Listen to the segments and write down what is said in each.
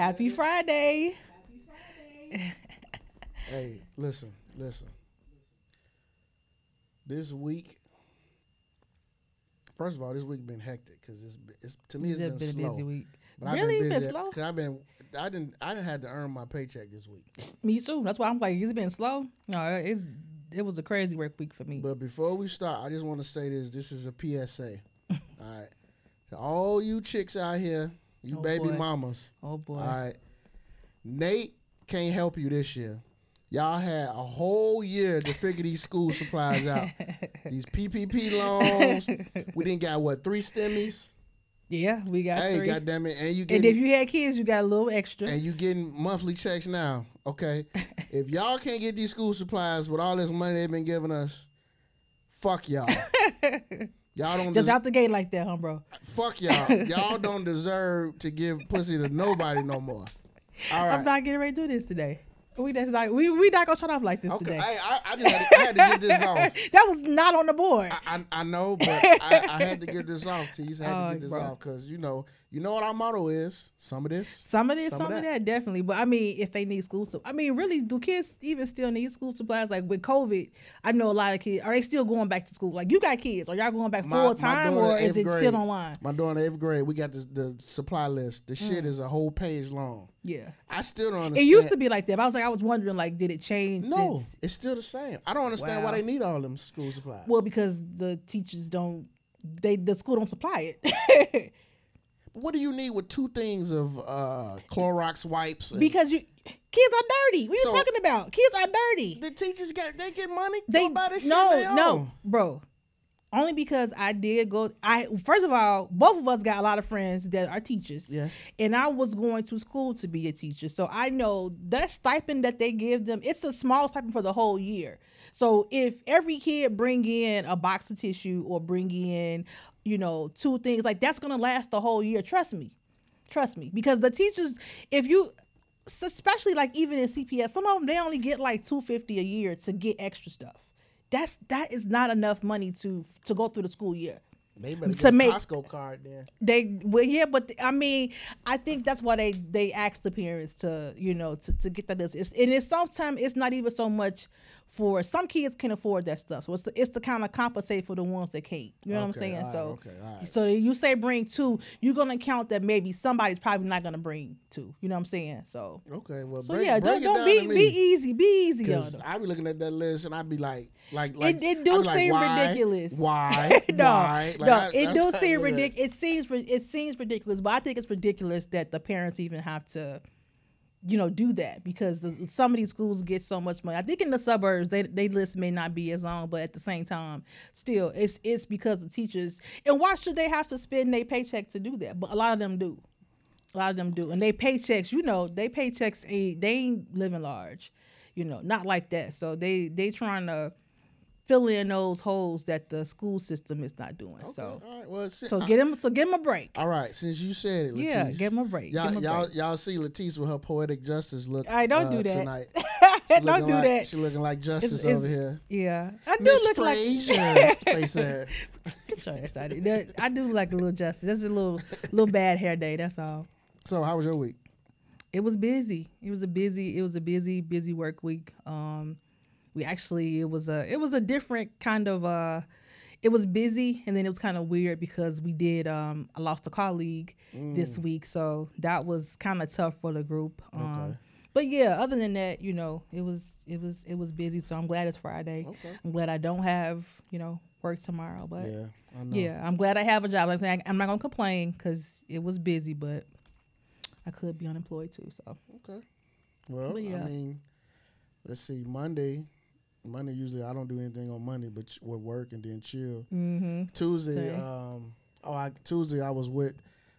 Happy Friday. Hey, listen, listen. This week, first of all, this week been hectic because it's, it's to me it's It's been, been a slow. busy week. But I've Really? been Been busy slow? Cause I've been, I didn't, I didn't have to earn my paycheck this week. Me too. That's why I'm like, it's been slow. No, it's it was a crazy work week for me. But before we start, I just want to say this: this is a PSA. all right, to all you chicks out here, Oh, you Oh, baby boy. mamas. oh boy. All right, Nate can't help you this year. Y'all had a whole year to figure these school supplies out. These PPP loans. We didn't got what three stemmies. Yeah, we got Hey, three. goddamn it! And you and if you had kids, you got a little extra. and you getting monthly checks now. Okay, if y'all can't get these school supplies with all this money they've been giving us, fuck y'all. y'all don't Just des- out the gate like that, huh, bro? fuck y'all. Y'all don't deserve to give pussy to nobody no more. All right. I'm not getting ready to do this today. We just like we we not gonna shut off like this okay. today. I, I, I just had to, I had to get this off. that was not on the board. I, I, I know, but I, I had to get this off. Tease I had Oh, to get this bro. off because you know, you know what our motto is. Some of this, Some of this, Some some, of that. that. definitely. But I mean, if they need school, so I mean, really, do kids even still need school supplies? Like with COVID, I know a lot of kids. Are they still going back to school? Like you got kids, are y'all going back My- full time, or is it grade. still online? My daughter in eighth grade, we got this, the supply list. The shit mm. is a whole page long. Yeah, I still don't it used to be like that. But I was like, I was wondering, like, did it change? No, since, it's still the same. I don't understand why they need all them school supplies. well, because the teachers don't, they the school don't supply it. what do you need with two things of uh, Clorox wipes? and- because you kids are dirty. What are you So- talking about? Kids are dirty. the teachers get they get money. They buy this shit no on their no own. bro. Only because I did go. I first of all, both of us got a lot of friends that are teachers. Yes. And I was going to school to be a teacher, so I know that stipend that they give them. It's a small stipend for the whole year. So if every kid bring in a box of tissue or bring in, you know, two things like that's gonna last the whole year. Trust me, trust me, because the teachers, if you especially like even in CPS, some of them they only get like two fifty a year to get extra stuff. That's that is not enough money to to go through the school year. They better To make- Costco card then. They well yeah, but I mean I think that's why they they ask the parents to you know to, to get that. It's, and it's sometimes it's not even so much for some kids can afford that stuff. So it's the, it's to kind of compensate for the ones that can't. You know what I'm saying? so okay, so you say bring two, you're gonna count that maybe somebody's probably not gonna bring two. You know what I'm saying? So Okay, well, so break, yeah, break don't it don't be be easy, be easy on Cause them. I be looking at that list and I be like, like, like it do like, seem why? ridiculous. Why? no, Why? Like, no, I- it do seem it. ridiculous. It seems it seems ridiculous, but I think it's ridiculous that the parents even have to, you know, do that because the, some of these schools get so much money. I think in the suburbs, they they list may not be as long, but at the same time, still, it's it's because the teachers. And why should they have to spend their paycheck to do that? But a lot of them do. A lot of them do, and they paychecks. You know, they paychecks. ain't- They ain't living large. You know, not like that. So they they trying to fill in those holes that the school system is not doing. Okay, So all right, well, si- so I- get him so give him a break. all right. Since you said it, Latisse, Yeah, give him a break. Y'all, a y'all, break. y'all see Latisse with her poetic justice look. I don't uh, do that. tonight. Don't do like, that. She looking like justice It's- over here. Yeah, I do Miss look like. Frazier, face ass. Get your ass out of here. That- I do like a little justice. That's a little little bad hair day. That's all. So, how was your week? It was busy. It was a busy. It was a busy, busy work week. Um, we actually it was a it was a different kind of uh, it was busy and then it was kind of weird because we did um I lost a colleague this week, so that was kind of tough for the group. Um, Okay. But yeah, other than that, you know, it was it was it was busy. So I'm glad it's Friday. Okay. I'm glad I don't have you know work tomorrow. But Yeah, yeah, I'm glad I have a job. Like I'm saying, I'm not gonna complain because it was busy, but I could be unemployed too. So Okay. Well, yeah. I mean, let's see. Monday, Monday usually I don't do anything on Monday, but ch- with work and then chill. mm-hmm. Tuesday, um, oh, I, Tuesday I was with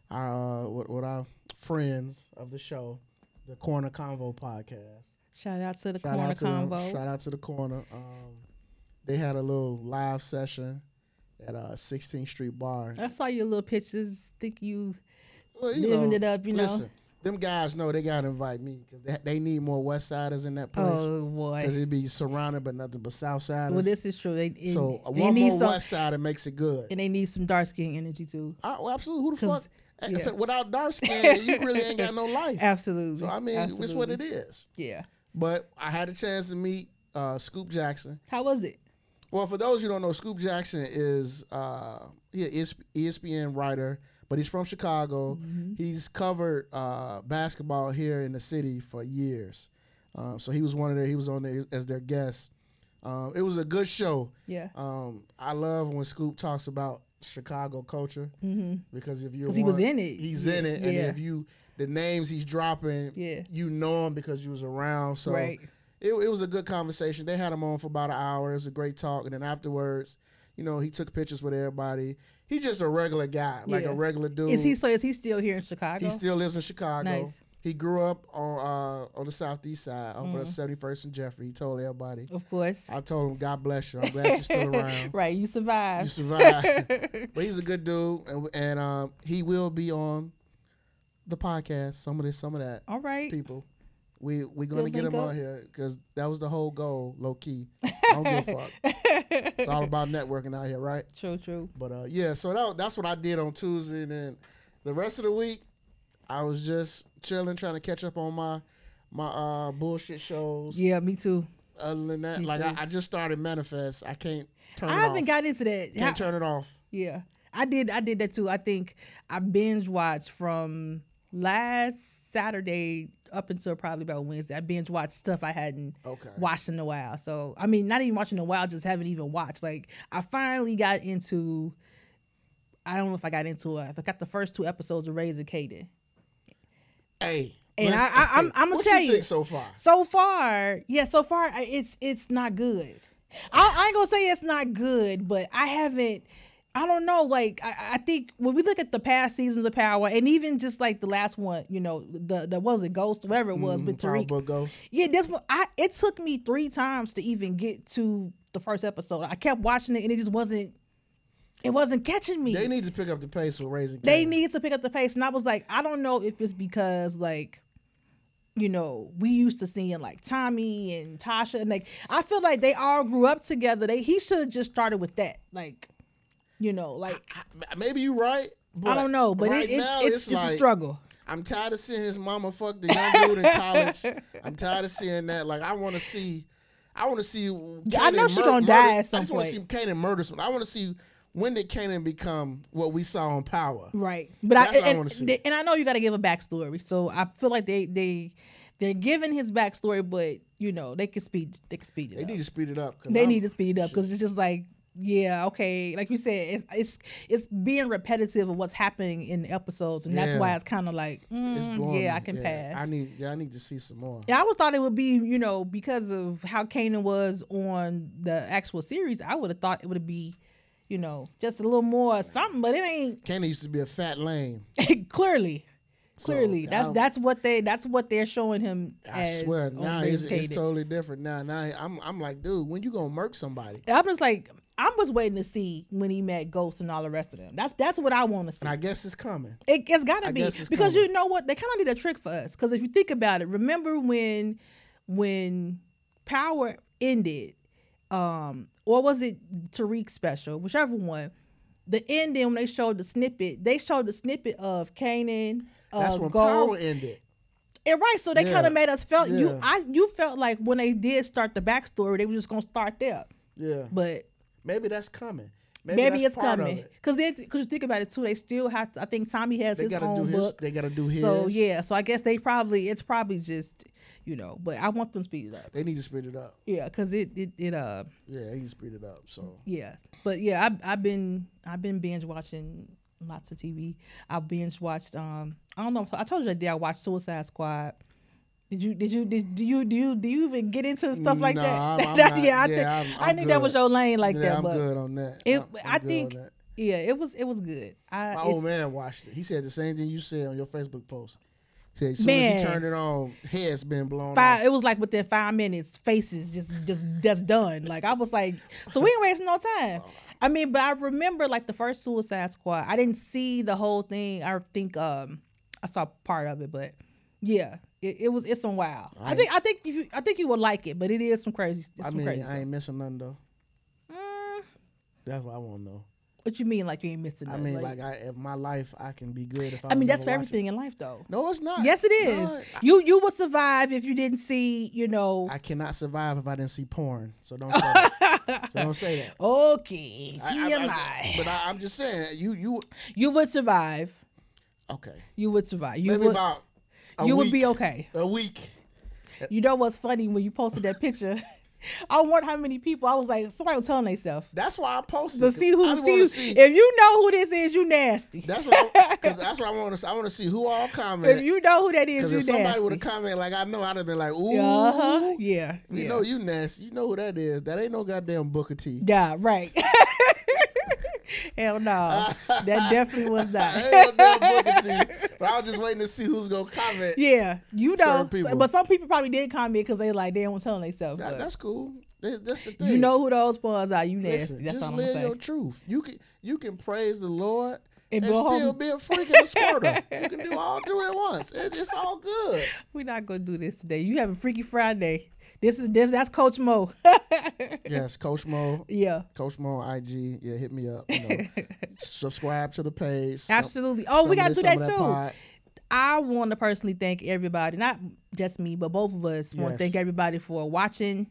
our uh, with, with our friends of the show, the Corner Convo podcast. shout out to the Shout corner out to them. convo. Shout out to the corner. Um, they had a little live session at uh 16th Street Bar. I saw your little pictures. Think you Well, you living know, it up, you know. Them guys know they gotta invite me because they, they need more West Siders in that place. Oh boy. Because it'd be surrounded by nothing but South Siders. Well, this is true. They, and, so they one need more some, West Sider makes it good. and they need some dark skin energy too. I, well, absolutely. Who the fuck? Yeah. if- Without dark skin, you really ain't got no life. Absolutely. So I mean, it's what it is. Yeah. But I had a chance to meet uh, Scoop Jackson. How was it? Well, for those who don't know, Scoop Jackson is uh, he ESPN writer, but he's from Chicago. Mm-hmm. He's covered uh, basketball here in the city for years. Um, so he was one of their. He was on there as their guest. Um, it was a good show. Yeah. Um, I love when Scoop talks about Chicago culture Mm-hmm. because if you're he was in it. he's Yeah, in it, and yeah. if you the names he's dropping, Yeah. you know him because you was around. So right. it, it was a good conversation. They had him on for about an hour. It was a great talk, and then afterwards, you know, he took pictures with everybody. He's just a regular guy, like Yeah. a regular dude. Is he so? Is he still here in Chicago? He still lives in Chicago. Nice. He grew up on uh, on the southeast side, off Mm-hmm. of Seventy First and Jeffery. He told everybody. Of course. I told him, God bless you. I'm glad you're still around. right. You survived. You survived. survived. but he's a good dude, and, and um, he will be on the podcast. Some of this, some of that. All right. People, we we gonna You'll get him up? on here because that was the whole goal, low key. I don't give a fuck. It's all about networking out here, right? True. True. But uh, yeah, so that, that's what I did on Tuesday, and then the rest of the week, I was just chilling, trying to catch up on my my uh, bullshit shows. Yeah. Me too. Other than that, Me like I. I just started manifest. I can't turn. I haven't off. got into that. Can't How- turn it off. Yeah, I did. I did that too. I think I binge watched from last Saturday up until probably about Wednesday. I binge watched stuff I hadn't Okay. watched in a while. So I mean, not even watching in a while, just haven't even watched. Like I finally got into. I don't know if I got into it. I got the first two episodes of Raising Kanan. Hey, And I- I- I'm- I'm gonna what tell you you. so far. So far, yeah, so far it's it's not good. I, I ain't gonna say it's not good, but I haven't. I don't know. Like I, I think when we look at the past seasons of Power, and even just like the last one, you know, the the was it Ghost, whatever it was, but Mm, Power Tariq. Book Ghost. Yeah, this one. I it took me three times to even get to the first episode. I kept watching it, and it just wasn't. It wasn't catching me They need to pick up the pace with raising. they need to pick up the pace. And I was like, I don't know if it's because like, you know, we used to seeing like Tommy and Tasha, and like I feel like they all grew up together. They he should have just started with that, like, you know, like I- Maybe you're right. But I don't know, but right it, it's now, it's, it's, like, a struggle. I'm tired of seeing his mama fuck the young dude in college. I'm tired of seeing that. Like I want to see, I want to see. I know Kanan she mur- gonna die murder- at some I just want to see. Kanan murder someone. I want to see when did Kanan become what we saw on Power. Right, but That's I, what I and, wanna see. and I know you got to give a backstory. So I feel like they they they're giving his backstory, but you know they can speed they can speed it They up. need to speed it up. they I'm- need to speed it up because it's just like yeah okay like you said it's it's, it's being repetitive of what's happening in the episodes and that's Yeah. why it's kind of like mm, yeah i can pass I need. Yeah, I need to see some more. yeah, I always thought it would be, you know, because of how Kanan was on the actual series. I would have thought it would be, you know, just a little more something, but it ain't. Kanan used to be a fat lame. clearly, So, clearly, that's I- that's what they that's what they're showing him. I swear, now it's, it's totally different. Now, now I'm I'm like, dude, when you gonna murk somebody? I'm just like I was waiting to see when he met Ghost and all the rest of them. That's that's what I want to see. And I guess it's coming. It, it's got to be because coming. you know what they kind of need a trick for us. Because if you think about it, remember when when Power ended, um, or was it Tariq special, whichever one. The ending when they showed the snippet, they showed the snippet of Kanan. Uh, That's when Ghost. Power ended. And right, so they Yeah. kind of made us felt you. I you felt like when they did start the backstory, they were just gonna start there. Yeah, But maybe that's coming. maybe, that's it's coming because then because you think about it too, they still have to. I think Tommy has They his gotta own do his. book. They gotta do his. So yeah, so I guess they probably it's probably just you know, but I want them to speed it up. They need to speed it up. Yeah, cause it it it uh Yeah, they need to speed it up. So yeah, but yeah, I I've been I've been binge watching lots of TV. I binge watched um I don't know I told you that day I watched Suicide Squad. Did you did you did do you do you do you even get into stuff like No, that? I'm- I'm not- yeah, I yeah, think I'm- I I'm think that was your lane like yeah, that, I'm but good on that. it I think yeah, it was it was good. I my old man watched it. He said the same thing you said on your Facebook post. He said as soon as he turned it on, head's been blown five off. it was like within five minutes faces just just just done like i was like so we ain't wasting no time i mean but i remember like the first suicide squad i didn't see the whole thing i think um i saw part of it but yeah it, it was it's some wow i I think i think if you i think you would like it but it is some crazy it's I some mean, crazy I ain't missing nothing though. Mm, That's what I want to know. What you mean, like you ain't missing? I mean, like, I, if my life, I can be good if I. I mean, that's for watch it. everything in life, though. No, it's not. Yes, it is. No, you you would survive if you didn't see, you know. I cannot survive if I didn't see porn. So don't say that. so don't say that. okay, I- I- but I, I'm just saying, you you you would survive. okay? You would survive. You Maybe would. about a You week, would be okay. A week. You know what's funny when you posted that picture? I wonder how many people. I was like, somebody was telling themselves That's why I posted. to see who see, see. If you know who this is, you nasty. That's what. Because that's what I want to. I want to see who all comment. If you know who that is, you if somebody nasty. would have commented like I know, I'd have been like, ooh. uh huh. Yeah. You yeah. know you nasty. You know who that is. That ain't no goddamn Booker T. Yeah. Right. Hell no. that definitely was not. ain't no Booker T. But I was just waiting to see who's gonna comment. Yeah, you know, people. but some people probably did comment because they like they don't tell themselves. That- that's cool. That- That's the thing. you know who those ones are. You nasty. Listen, That's just all I'm live saying. your truth. You can you can praise the Lord And and, still home. be a freak and a squirter. you can do all do it once. It, it's all good. We're not gonna do this today. You have a Freaky Friday. This is this. That's Coach Mo. Yes, Coach Mo, yeah, Coach Mo IG. Yeah, hit me up. You know, subscribe to the page. Some- absolutely. Oh, we gotta of do this, that too. pod. I want to personally thank everybody, not just me, but both of us. Want to thank everybody for watching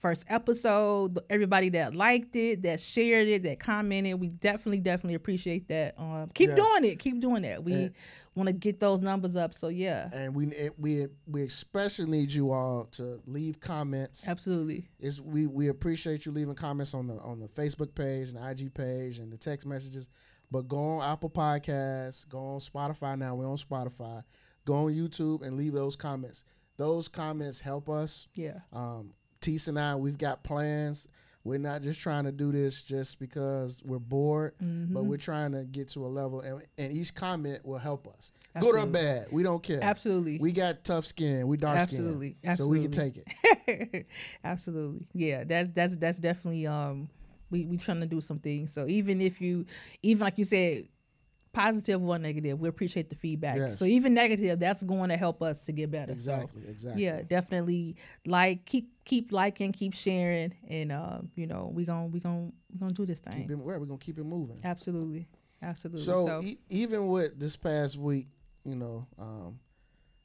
first episode. Everybody that liked it, that shared it, that commented. We definitely, definitely appreciate that. Um, keep Yes. doing it. Keep doing that. We want to get those numbers up. So yeah, And we it- we we especially need you all to leave comments. absolutely. It's, we we appreciate you leaving comments on the on the Facebook page and the IG page and the text messages. But go on Apple Podcasts, go on Spotify now. We're on Spotify. Go on YouTube and leave those comments. Those comments help us. Yeah, Um, Teese and I, we've got plans. We're not just trying to do this just because we're bored, Mm-hmm. but we're trying to get to a level, and, and each comment will help us. Good or bad, we don't care. absolutely. We got tough skin. We dark Absolutely. skin, so we can take it. Absolutely. Yeah, that's that's that's definitely um we we trying to do some things. So even if you even like you said positive or negative, we appreciate the feedback. Yes. So even negative, that's going to help us to get better. So, Exactly, exactly. yeah, definitely like keep keep liking, keep sharing and um you know, we going to we going to we to do this thing. Keep it, we're gonna keep it moving. Absolutely. Absolutely. So, So, e- even with this past week, you know, um,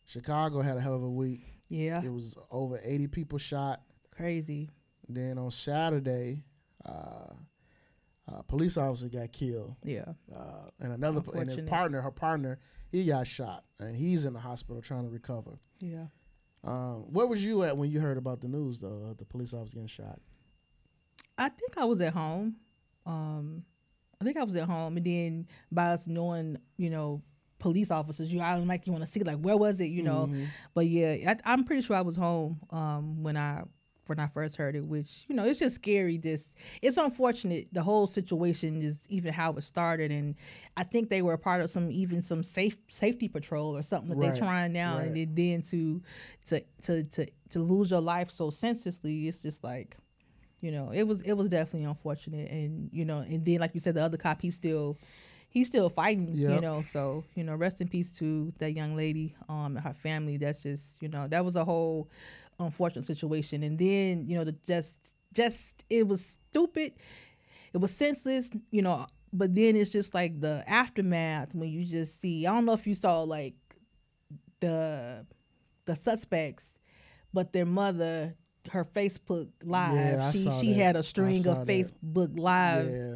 Chicago had a hell of a week. yeah, It was over 80 people shot. crazy. Then on Saturday, uh, a police officer got killed, Yeah. uh, and another and Unfortunate. partner, her partner, he got shot, and he's in the hospital trying to recover. Yeah. Um, where was you at when you heard about the news, though, of the police officer getting shot? I think I was at home. Um, I think I was at home, and then by us knowing, you know, police officers, you I like you want to see like where was it, you know? Mhm. But yeah, I, I'm pretty sure I was home um, when I when I first heard it. Which you know, it's just scary. This it's unfortunate. The whole situation is even how it started, and I think they were a part of some even some safe safety patrol or something that Right, they're trying now, and right. then to to to to to lose your life so senselessly, it's just like you know it was it was definitely unfortunate and you know and then like you said the other cop he's still he's still fighting you know so you know rest in peace to that young lady um and her family that's just you know that was a whole unfortunate situation. And then you know the just just it was stupid. It was senseless you know but then it's just like the aftermath when you just see i don't know if you saw like the the suspects but their mother her facebook live Yeah, she she that. had a string of that. facebook live Yeah,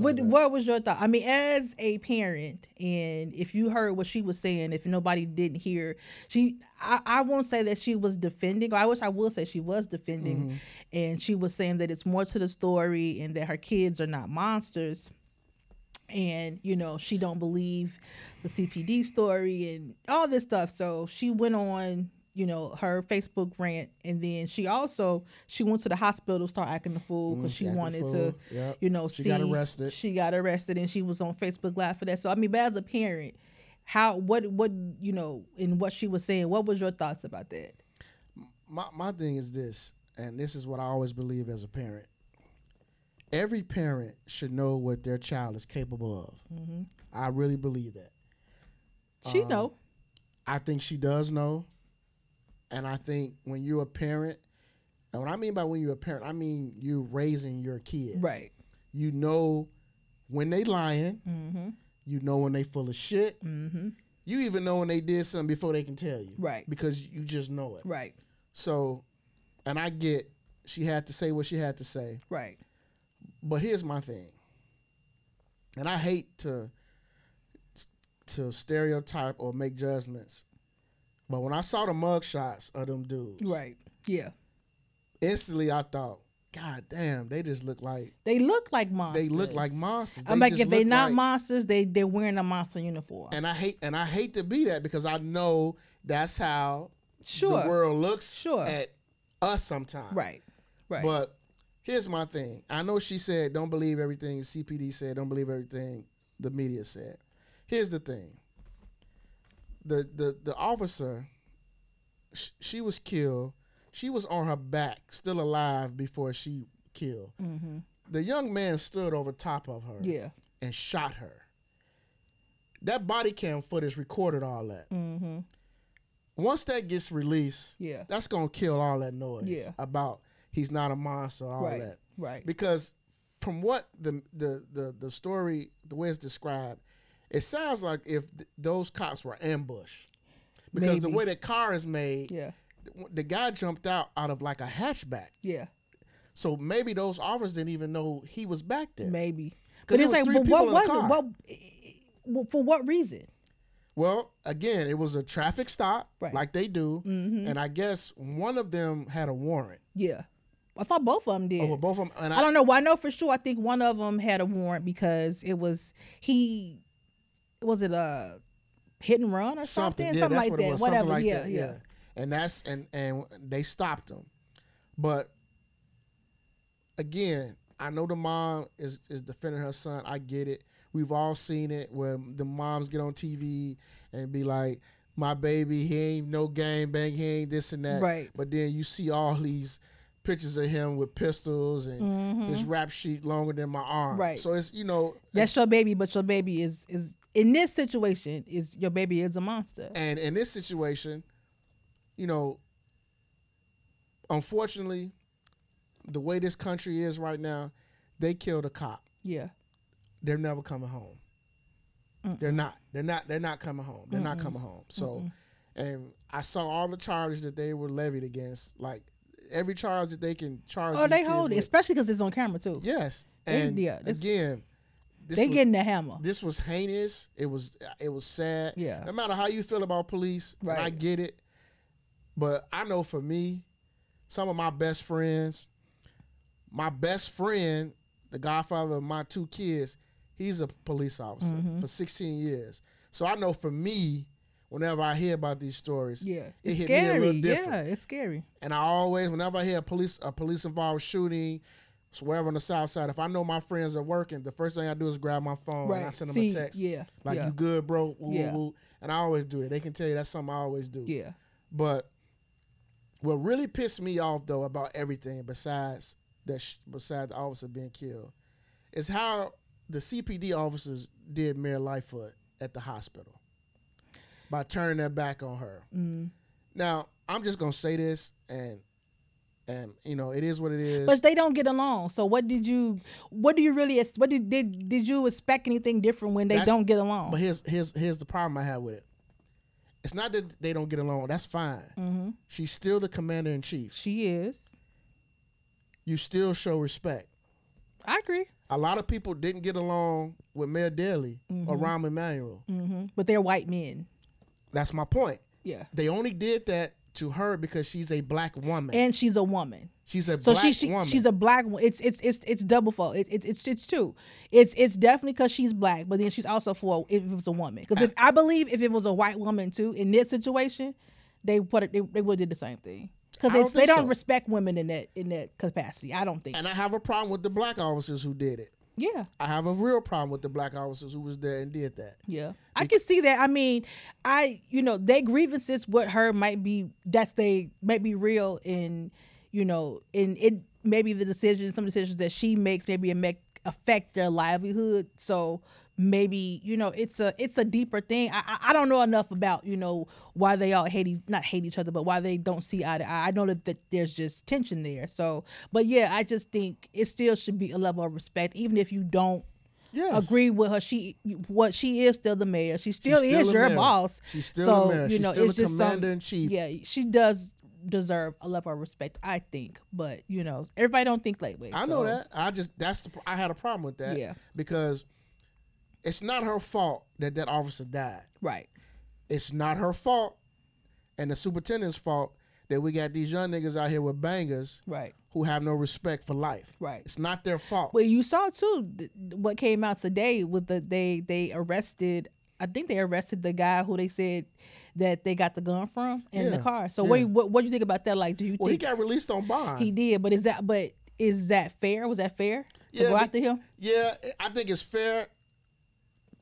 what that. what was your thought? I mean, as a parent, and if you heard what she was saying, if nobody didn't hear, she I, I won't say that she was defending. Or I wish I will say she was defending, Mm-hmm. and she was saying that it's more to the story and that her kids are not monsters. And you know she don't believe the CPD story and all this stuff. So she went on, you know, her Facebook rant, and then she also she went to the hospital to start acting the fool because Mm, she acted wanted to Yep. you know, She see, got arrested. She got arrested, and she was on Facebook Live for that. So I mean, but as a parent, how what what you know in what she was saying, what was your thoughts about that? my my thing is this, and this is what I always believe as a parent. Every parent should know what their child is capable of. Mm-hmm. I really believe that. She Um, know, I think she does know, and I think when you're a parent, and what I mean by when you're a parent, I mean you raising your kids. right? You know when they lying. Mm-hmm. You know when they full of shit. Mm-hmm. You even know when they did something before they can tell you. Right. Because you just know it. Right. So, and I get she had to say what she had to say. Right. But here's my thing. And I hate to to stereotype or make judgments. But when I saw the mug shots of them dudes, Right. Yeah. instantly I thought, God damn, they just look like They look like monsters. they look like monsters. I'm They like, if they're not like- monsters, they they're wearing a monster uniform. and I hate and I hate to be that because I know that's how sure. the world looks Sure. at us sometimes. Right. Right. But here's my thing. I know she said don't believe everything CPD said, don't believe everything the media said. Here's the thing. The the the officer sh- she was killed. She was on her back, still alive before she killed. mm-hmm. The young man stood over top of her Yeah. and shot her. That body cam footage recorded all that. Mm-hmm. Once that gets released, Yeah. that's gonna kill all that noise Yeah. about he's not a monster, all Right. that. Right. Because from what the the the the story, the way it's described, it sounds like if th- those cops were ambushed. Because the way the car is made, Yeah. the, the guy jumped out out of like a hatchback. Yeah. So maybe those officers didn't even know he was back there. Maybe. But it it's like, people what in was the it? car. What? well, For what reason? Well, again, it was a traffic stop, Right. like they do, Mm-hmm. and I guess one of them had a warrant Yeah. I thought both of them did. over both of them. And I don't know. Well, I know for sure. I think one of them had a warrant because it was he. Was it a hit and run or something? something, yeah, something that's like what it that. was, Whatever. something like yeah, that, yeah. And that's and and they stopped him, but again, I know the mom is is defending her son. I get it. We've all seen it where the moms get on TV and be like, "My baby, he ain't no gang bang, he ain't this and that." Right. But then you see all these pictures of him with pistols and his rap sheet longer than my arm. Mm-hmm. Right. So it's you know That's your baby, but your baby is is in this situation is your baby is a monster. And in this situation, you know, unfortunately, the way this country is right now, they killed a cop. Yeah. They're never coming home. They're not. They're not. They're not coming home. They're not coming home. So, and I saw all the charges that they were levied against. Like every charge that they can charge. Oh, they hold it, with. especially because it's on camera too. Yes, and yeah, this- again, this they was, getting the hammer. this was heinous. It was it was sad. Yeah. No matter how you feel about police, and I get it, but I know for me, some of my best friends, my best friend, the godfather of my two kids, he's a police officer Mm-hmm. for 16 years. So I know for me, whenever I hear about these stories, Yeah, it it's hit me a scary. little different. Yeah, it's scary. And I always, whenever I hear a police a police involved shooting, so wherever on the south side, if I know my friends are working, the first thing I do is grab my phone and I send them See, a text. yeah, Like yeah. you good, bro? Woo, Yeah. And I always do it. They can tell you that's something I always do. Yeah, But what really pissed me off though about everything besides that sh- besides the officer being killed is how the CPD officers did Mayor Lightfoot at the hospital by turning their back on her. Mm. Now I'm just gonna say this and and you know it is what it is. but they don't get along. So what did you? What do you really? What did did did you expect anything different when they That's- don't get along? But here's here's here's the problem I have with it. It's not that they don't get along. That's fine. hmm She's still the commander in chief. She is. You still show respect. I agree. A lot of people didn't get along with Mayor Daley or Rahm Emanuel. hmm But they're white men. That's my point. Yeah, They only did that to her because she's a black woman. and she's a woman. she's a So black she, she woman. she's a black. wo- It's it's it's it's double fault. It, it, it's it's two. It's it's definitely because she's black, but then she's also for if it was a woman. Because if I believe if it was a white woman too in this situation, they put it they, they would have did the same thing. Because they don't respect women in that in that capacity. I don't think. and I have a problem with the black officers who did it. Yeah. I have a real problem with the black officers who was there and did that. Yeah, I can see that. I mean, I you know their grievances with her might be that's they might be real in you know in it maybe the decisions some decisions that she makes maybe make affect their livelihood. So maybe you know it's a it's a deeper thing. I I, don't know enough about you know why they all hate not hate each other, but why they don't see eye to eye. I know that, that there's just tension there. So, but yeah, I just think it still should be a level of respect, even if you don't Yes. agree with her. She what she is still the mayor. She still, still is your mayor. boss. She's still so the mayor. you She's know still it's the just some- commander in chief. Yeah, she does deserve a level of respect, I think. But you know, everybody don't think that way. I know that. I just that's the, I had a problem with that. Yeah. Because it's not her fault that that officer died. Right. It's not her fault, and the superintendent's fault that we got these young niggas out here with bangers Right. who have no respect for life. Right. It's not their fault. Well, you saw too th- what came out today with the they they arrested. I think they arrested the guy who they said that they got the gun from in the car. So yeah. what do you- what do you think about that? Like, do you well, he got released on bond. he did? But is that but is that fair? Was that fair to Yeah, go after him? Yeah, I think it's fair.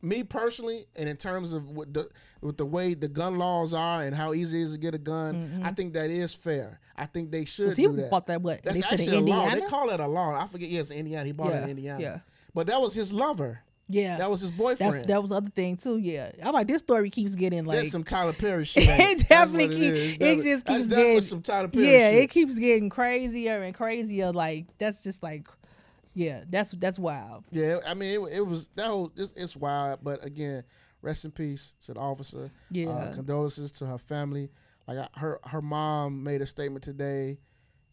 Me personally, and in terms of what the with the way the gun laws are and how easy it is to get a gun, I think that is fair. I think they should Mm-hmm. he do that. bought that what? That's they said in actually a law. Indiana. They call it a law. I forget. Yes, Indiana. He bought it in Indiana. yeah. But that was his lover. yeah, That was his boyfriend. that's that was the other thing too. Yeah, I'm like this story keeps getting like That's some Tyler Perry shit. It definitely keeps. keep- is. it just that's- keeps that getting- some Tyler Perry yeah, shit. it keeps getting crazier and crazier. Like that's just like, yeah, that's that's wild. Yeah, I mean, it, it was that whole. It's, it's wild, but again, rest in peace to the officer. Yeah. Uh, condolences to her family. Like I, her, her mom made a statement today,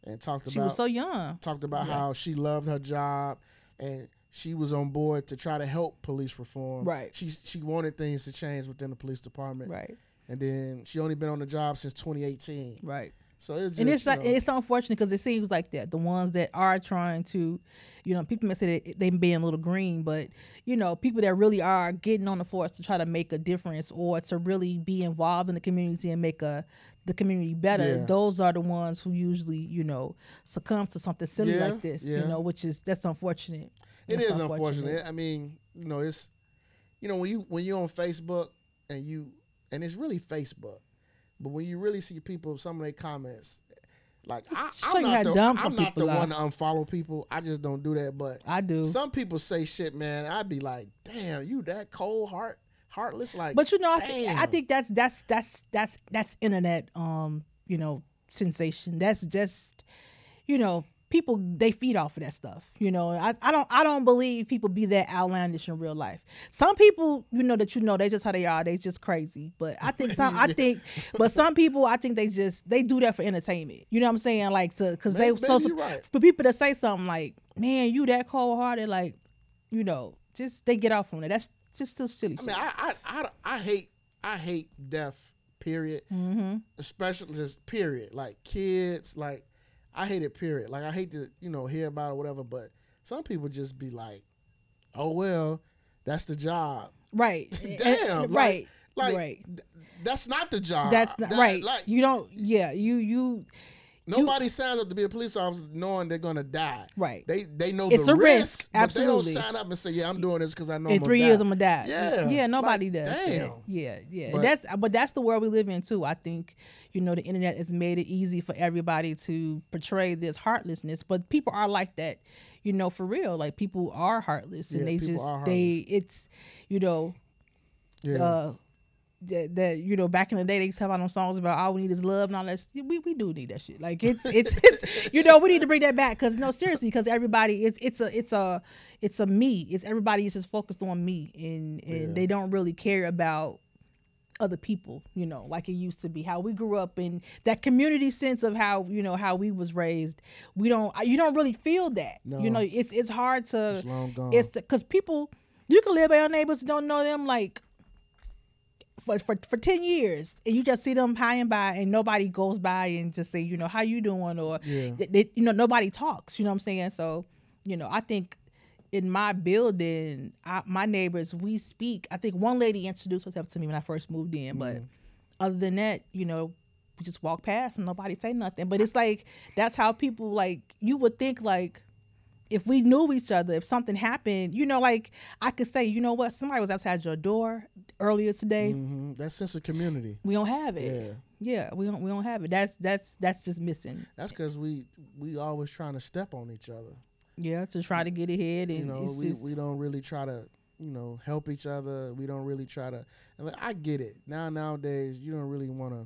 and talked She about was so young. talked about Yeah. how she loved her job, and she was on board to try to help police reform. Right. She she wanted things to change within the police department. Right, And then she only been on the job since 2018. right. So it's just, and it's you like know, it's unfortunate because it seems like that the ones that are trying to, you know, people may say that they being a little green, but you know, people that really are getting on the force to try to make a difference or to really be involved in the community and make a the community better. Yeah. Those are the ones who usually, you know, succumb to something silly Yeah, like this. yeah. You know, which is that's unfortunate. It That's is unfortunate. I mean, you know, it's you know when you when you're on Facebook and you and it's really Facebook, but when you really see people, some of their comments, like I, Just I'm show you how not the, I'm not the one to unfollow people. I just don't do that. But I do. some people say shit, man. I'd be like, damn, you that cold heart, heartless. Like, But you know, I, th- I think that's that's that's that's that's internet, um, you know, sensation. That's just, you know, people they feed off of that stuff. You know, I, I don't I don't believe people be that outlandish in real life. Some people, you know, that you know, they just how they are. They just crazy. But I think some I think, but some people, I think they just they do that for entertainment. You know what I'm saying? Like, to because they so right. for people to say something like, man, you that cold hearted, like, you know, just they get off on it. That's just still silly. I mean, I, I I I hate I hate death. Period. mm-hmm. especially just period like kids like i hate it period like i hate to you know hear about it or whatever but some people just be like oh well that's the job Right. Damn, like- right. like right. th- that's not the job That's not That- right. like you don't. Yeah. You. You. Nobody signs up to be a police officer knowing they're gonna die Right. they they know It's the a risk, but they don't sign up and say yeah i'm doing this because i know In I'm three years, die. I'm gonna die. Yeah, Yeah. Nobody like, does. damn. Yeah. Yeah. But- that's. But that's the world we live in too. I think. You know, the internet has made it easy for everybody to portray this heartlessness, but people are like that. You know, for real. Like people are heartless, and Yeah, they just they. It's. You know. yeah uh that, that you know back in the day they used to have them songs about all we need is love and all that we, we do need that shit. Like it's it's, it's you know we need to bring that back because no seriously because everybody it's it's a it's a it's a me. It's everybody is just focused on me and and Yeah. they don't really care about other people you know like it used to be how we grew up in that community sense of how you know how we was raised. We don't you don't really feel that you know it's it's hard to it's long gone. it's because people you can live by your neighbors don't know them like for, for for 10 years and you just see them high and by and nobody goes by and just say you know how you doing? or Yeah. they- they- you know nobody talks you know what i'm saying? So you know i think in my building I, my neighbors we speak. I think one lady introduced herself to me when i first moved in but mm-hmm. other than that you know we just walk past and nobody say nothing. But it's like that's how people like you would think like if we knew each other, if something happened, you know, like I could say, you know what, somebody was outside your door earlier today. hmm that sense of community We don't have it. Yeah. we don't. We don't have it. That's that's that's just missing. that's because we we always trying to step on each other Yeah, to try to get ahead and you know we, just, we don't really try to you know help each other we don't really try to and like, i get it now nowadays you don't really want to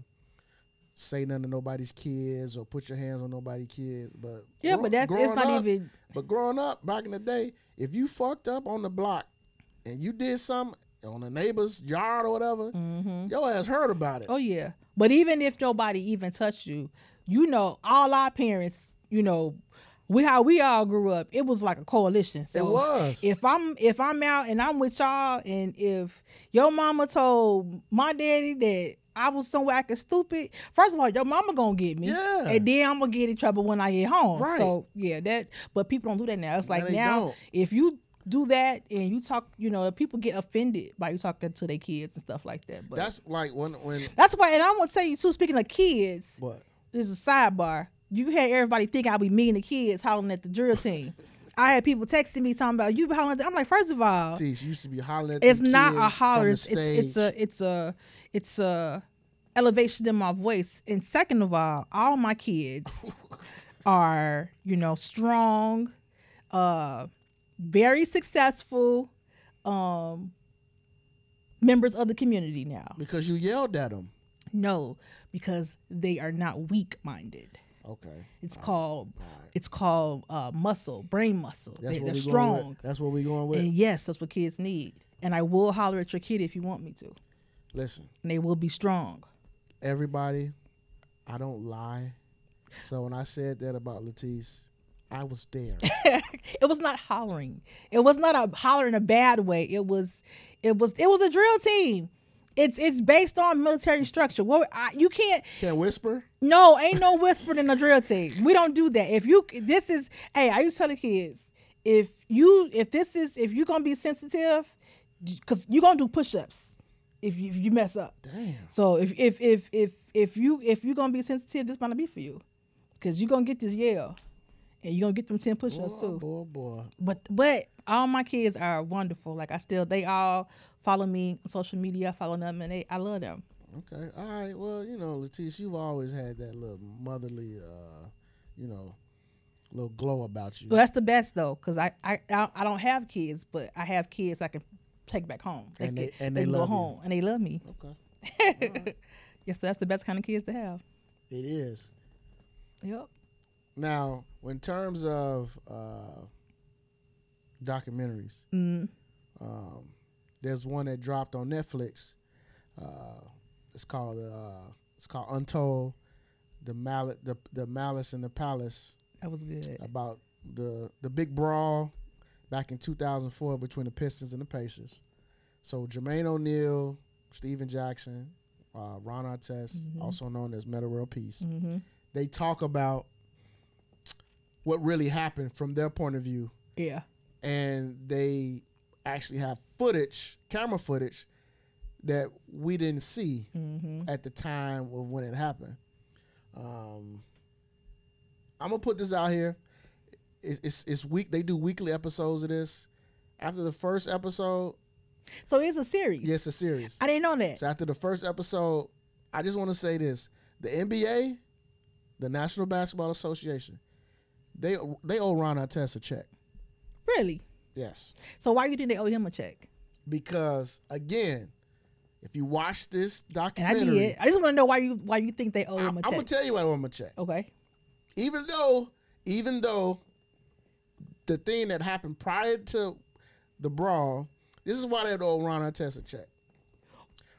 say nothing to nobody's kids or put your hands on nobody's kids but yeah, but that's it's growing not up- even but growing up back in the day if you fucked up on the block and you did something on a neighbor's yard or whatever, Mm-hmm. your ass heard about it. Oh yeah. But even if nobody even touched you, you know, all our parents, you know, we how we all grew up, it was like a coalition. So it was. if I'm if I'm out and I'm with y'all, and if your mama told my daddy that I was somewhere acting stupid, first of all, your mama gonna get me, Yeah. and then I'm gonna get in trouble when I get home. Right. So yeah, that. But people don't do that now. It's like they now, don't. if you do that and you talk, you know, people get offended by you talking to their kids and stuff like that. But that's, like when when that's why, and I'm gonna tell you too. Speaking of kids, what this is a sidebar. You had everybody think I be mean to kids hollering at the drill team. I had people texting me talking about you be hollering. At the-" I'm like, first of all, see, she used to be hollering at it's not a holler. It's, it's it's a it's a it's a elevation in my voice. And second of all, all my kids are you know strong, uh, very successful, um, members of the community now. because you yelled at them. No, because they are not weak minded. Okay, It's called all right. it's called uh, muscle, brain muscle. That's They, are strong. That's what we going with. and yes, that's what kids need. And I will holler at your kid if you want me to, Listen, and they will be strong. Everybody, I don't lie. So when I said that about Latisse, I was there. it was not hollering. It was not a holler in a bad way. It was, it was, it was a drill team. It's it's based on military structure. Well, I, you can't. Can't whisper. No, ain't no whispering in the drill team. We don't do that. If you this is hey, I used to tell the kids if you if this is if you're gonna be sensitive, because you're gonna do push-ups if you, if you mess up. Damn. So if if if if if you if you're gonna be sensitive, this might not be for you, because you're gonna get this yell, and you're gonna get them ten push-ups Boy, too. boy, boy. But but all my kids are wonderful. Like I still they all follow me on social media. I follow them and they I love them. Okay. All right. Well, you know, Latisse, you've always had that little motherly, uh, you know, little glow about you. Well, that's the best though, cause I, I I I don't have kids, but I have kids I can take back home. And they- can- and they can go love you. home and they love me. Okay. Yes, that's the best kind of kids to have. It is. Yep. Now, in terms of uh, documentaries, Mm. um, there's one that dropped on Netflix. Uh, it's called uh, it's called Untold, the malice the the malice in the palace That was good. about the the big brawl back in 2004 between the Pistons and the Pacers. So Jermaine O'Neal, Stephen Jackson, uh, Ron Artest, Mhm. also known as Metta World Peace, Mm-hmm. they talk about what really happened from their point of view, Yeah. and they actually have footage, camera footage, that we didn't see Mm-hmm. at the time of when it happened. Um, I'm gonna put this out here. It's, it's it's week. They do weekly episodes of this. After the first episode, So it's a series. yes, a series. I didn't know that. So after the first episode, I just want to say this: the NBA, the National Basketball Association, they they owe Ron Artest a check. Really? Yes, So why you think they owe him a check? because again, if you watch this And I documentary, did. I just want to know why you why you think they owe I'm, check. I'm gonna tell you why I owe him a check. okay. even though even though the thing that happened prior to the brawl, this is why they owe Ron Artest a check.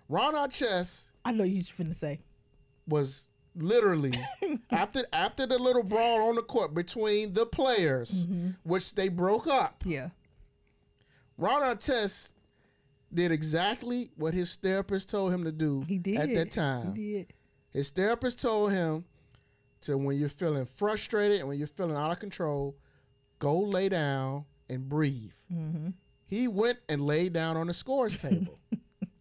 Ron Artest I know you're finna say. was literally after after the little brawl on the court between the players, Mm-hmm. which they broke up. Yeah. Ron Artest did exactly what his therapist told him to do He did. at that time. He did. His therapist told him to when you're feeling frustrated and when you're feeling out of control, go lay down and breathe. Mm-hmm. He went and laid down on the scores table.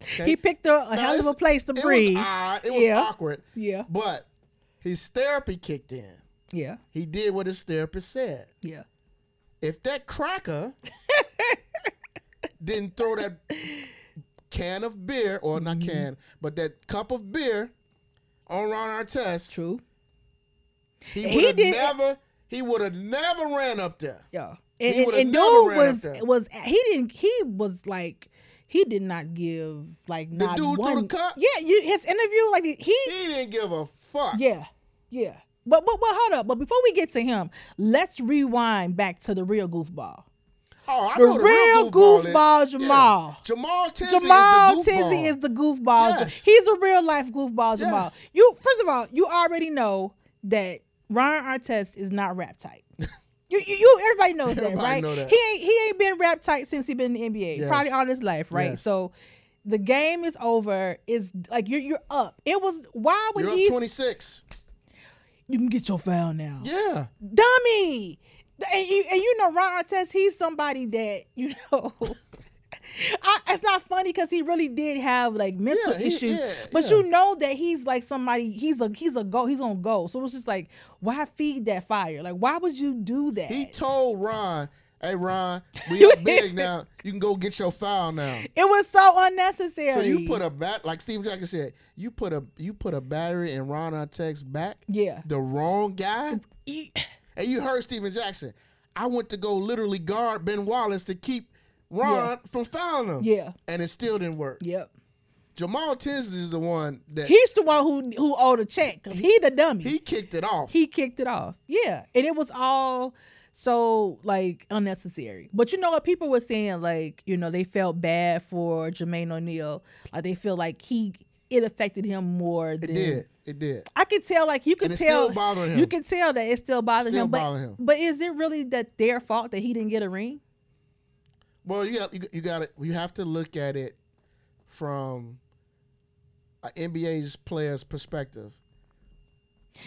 Okay? He picked a, a hell of a place to it breathe. was odd. It was Yeah. awkward. yeah. But his therapy kicked in. Yeah. He did what his therapist said. Yeah. If that cracker didn't throw that can of beer, or not Mm-hmm. can, but that cup of beer on Ron Artest, True. He He would have did- never. He would have never ran up there. Yeah. He And, and, dude was was he didn't he was like he did not give like The not dude threw one the cup? Yeah, you his interview like he He didn't give a fuck. yeah yeah. But but but hold up. But before we get to him, let's rewind back to the real goofball. Oh, I the know the real goofball, is. goofball Yeah. Jamal. Jamal Tinsley Jamal is the goofball. Is the goofball. Yes. He's a real life goofball Jamal. Yes. You first of all, you already know that Ron Artest is not rap tight. you, you, you, everybody knows that, right? know that. He ain't he ain't been rap tight since he been in the NBA, Yes. probably all his life, right? Yes. So the game is over. It's like you're you're up. It was why would You're he? 26. You can get your foul now, Yeah. dummy. And you, and you know Ron Artest, he's somebody that you know. I, it's not funny because he really did have like mental Yeah, he- issues, yeah, but yeah. you know that he's like somebody. He's a he's a go. He's on go. So it's just like, why feed that fire? Like, why would you do that? He told Ron, hey, Ron, we up big now. You can go get your file now. it was so unnecessary. So you put a bat like Stephen Jackson said, you put a you put a battery in Ron Artest's back, yeah. the wrong guy. And you heard Stephen Jackson. I went to go literally guard Ben Wallace to keep Ron Yeah. from fouling him. yeah. And it still didn't work. Yep. Jamal Tinsley is the one that He's the one who who owed a check because he the dummy. he kicked it off. he kicked it off. Yeah, and it was all so like unnecessary. But you know what people were saying, like you know they felt bad for Jermaine O'Neal. Like they feel like he it affected him more Than, it did. It did. I could tell. Like you could tell, still bothering him. you can tell that it still bothering Still him. But bothering him. but is it really that their fault that he didn't get a ring? Well, you got you, you got it. You have to look at it from an NBA's player's perspective.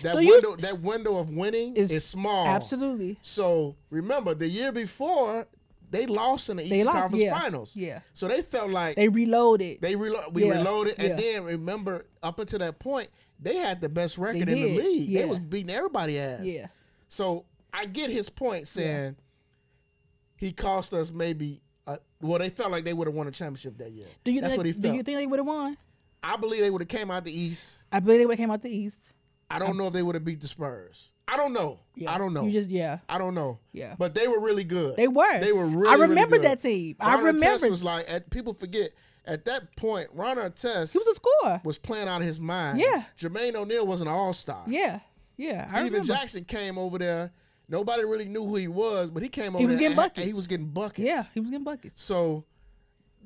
That So you- window, that window of winning Is- is, small. Absolutely, So remember, the year before they lost in the Eastern lost. Conference Yeah, Finals. yeah. So they felt like They reloaded. they relo- we Yeah, reloaded, and yeah. then remember up until that point they had the best record in the league. They was beating everybody ass. yeah, So I get his point saying he cost us maybe. Well, they felt like they would have won a championship that year. do you That's think, what he felt. do you think they would have won? I believe they would have came out the East. I believe they would have came out the East. I don't know if they would have beat the Spurs. I don't know. Yeah. I don't know. You just yeah, I don't know. yeah. But they were really good. They were. They were really. I remember really that team. I remember. Artest was like. At, people forget at that point. Ron Artest he was a scorer. was playing out of his mind. Yeah. Jermaine O'Neal was an All Star. Yeah, yeah. I Stephen. Jackson came over there. Nobody really knew who he was, but he came over He was getting and, and buckets. he was getting buckets. Yeah, he was getting buckets. So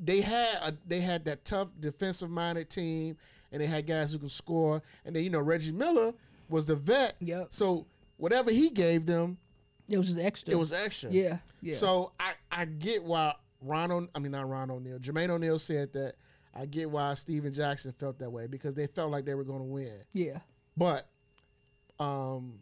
they had a, they had that tough defensive minded team, and they had guys who could score. And then you know Reggie Miller was the vet. Yep. So whatever he gave them, It was just extra. it was extra. yeah, yeah. So I I get why Ron I mean not Ron O'Neal, Jermaine O'Neal said that. I get why Stephen Jackson felt that way because they felt like they were going to win. yeah, But um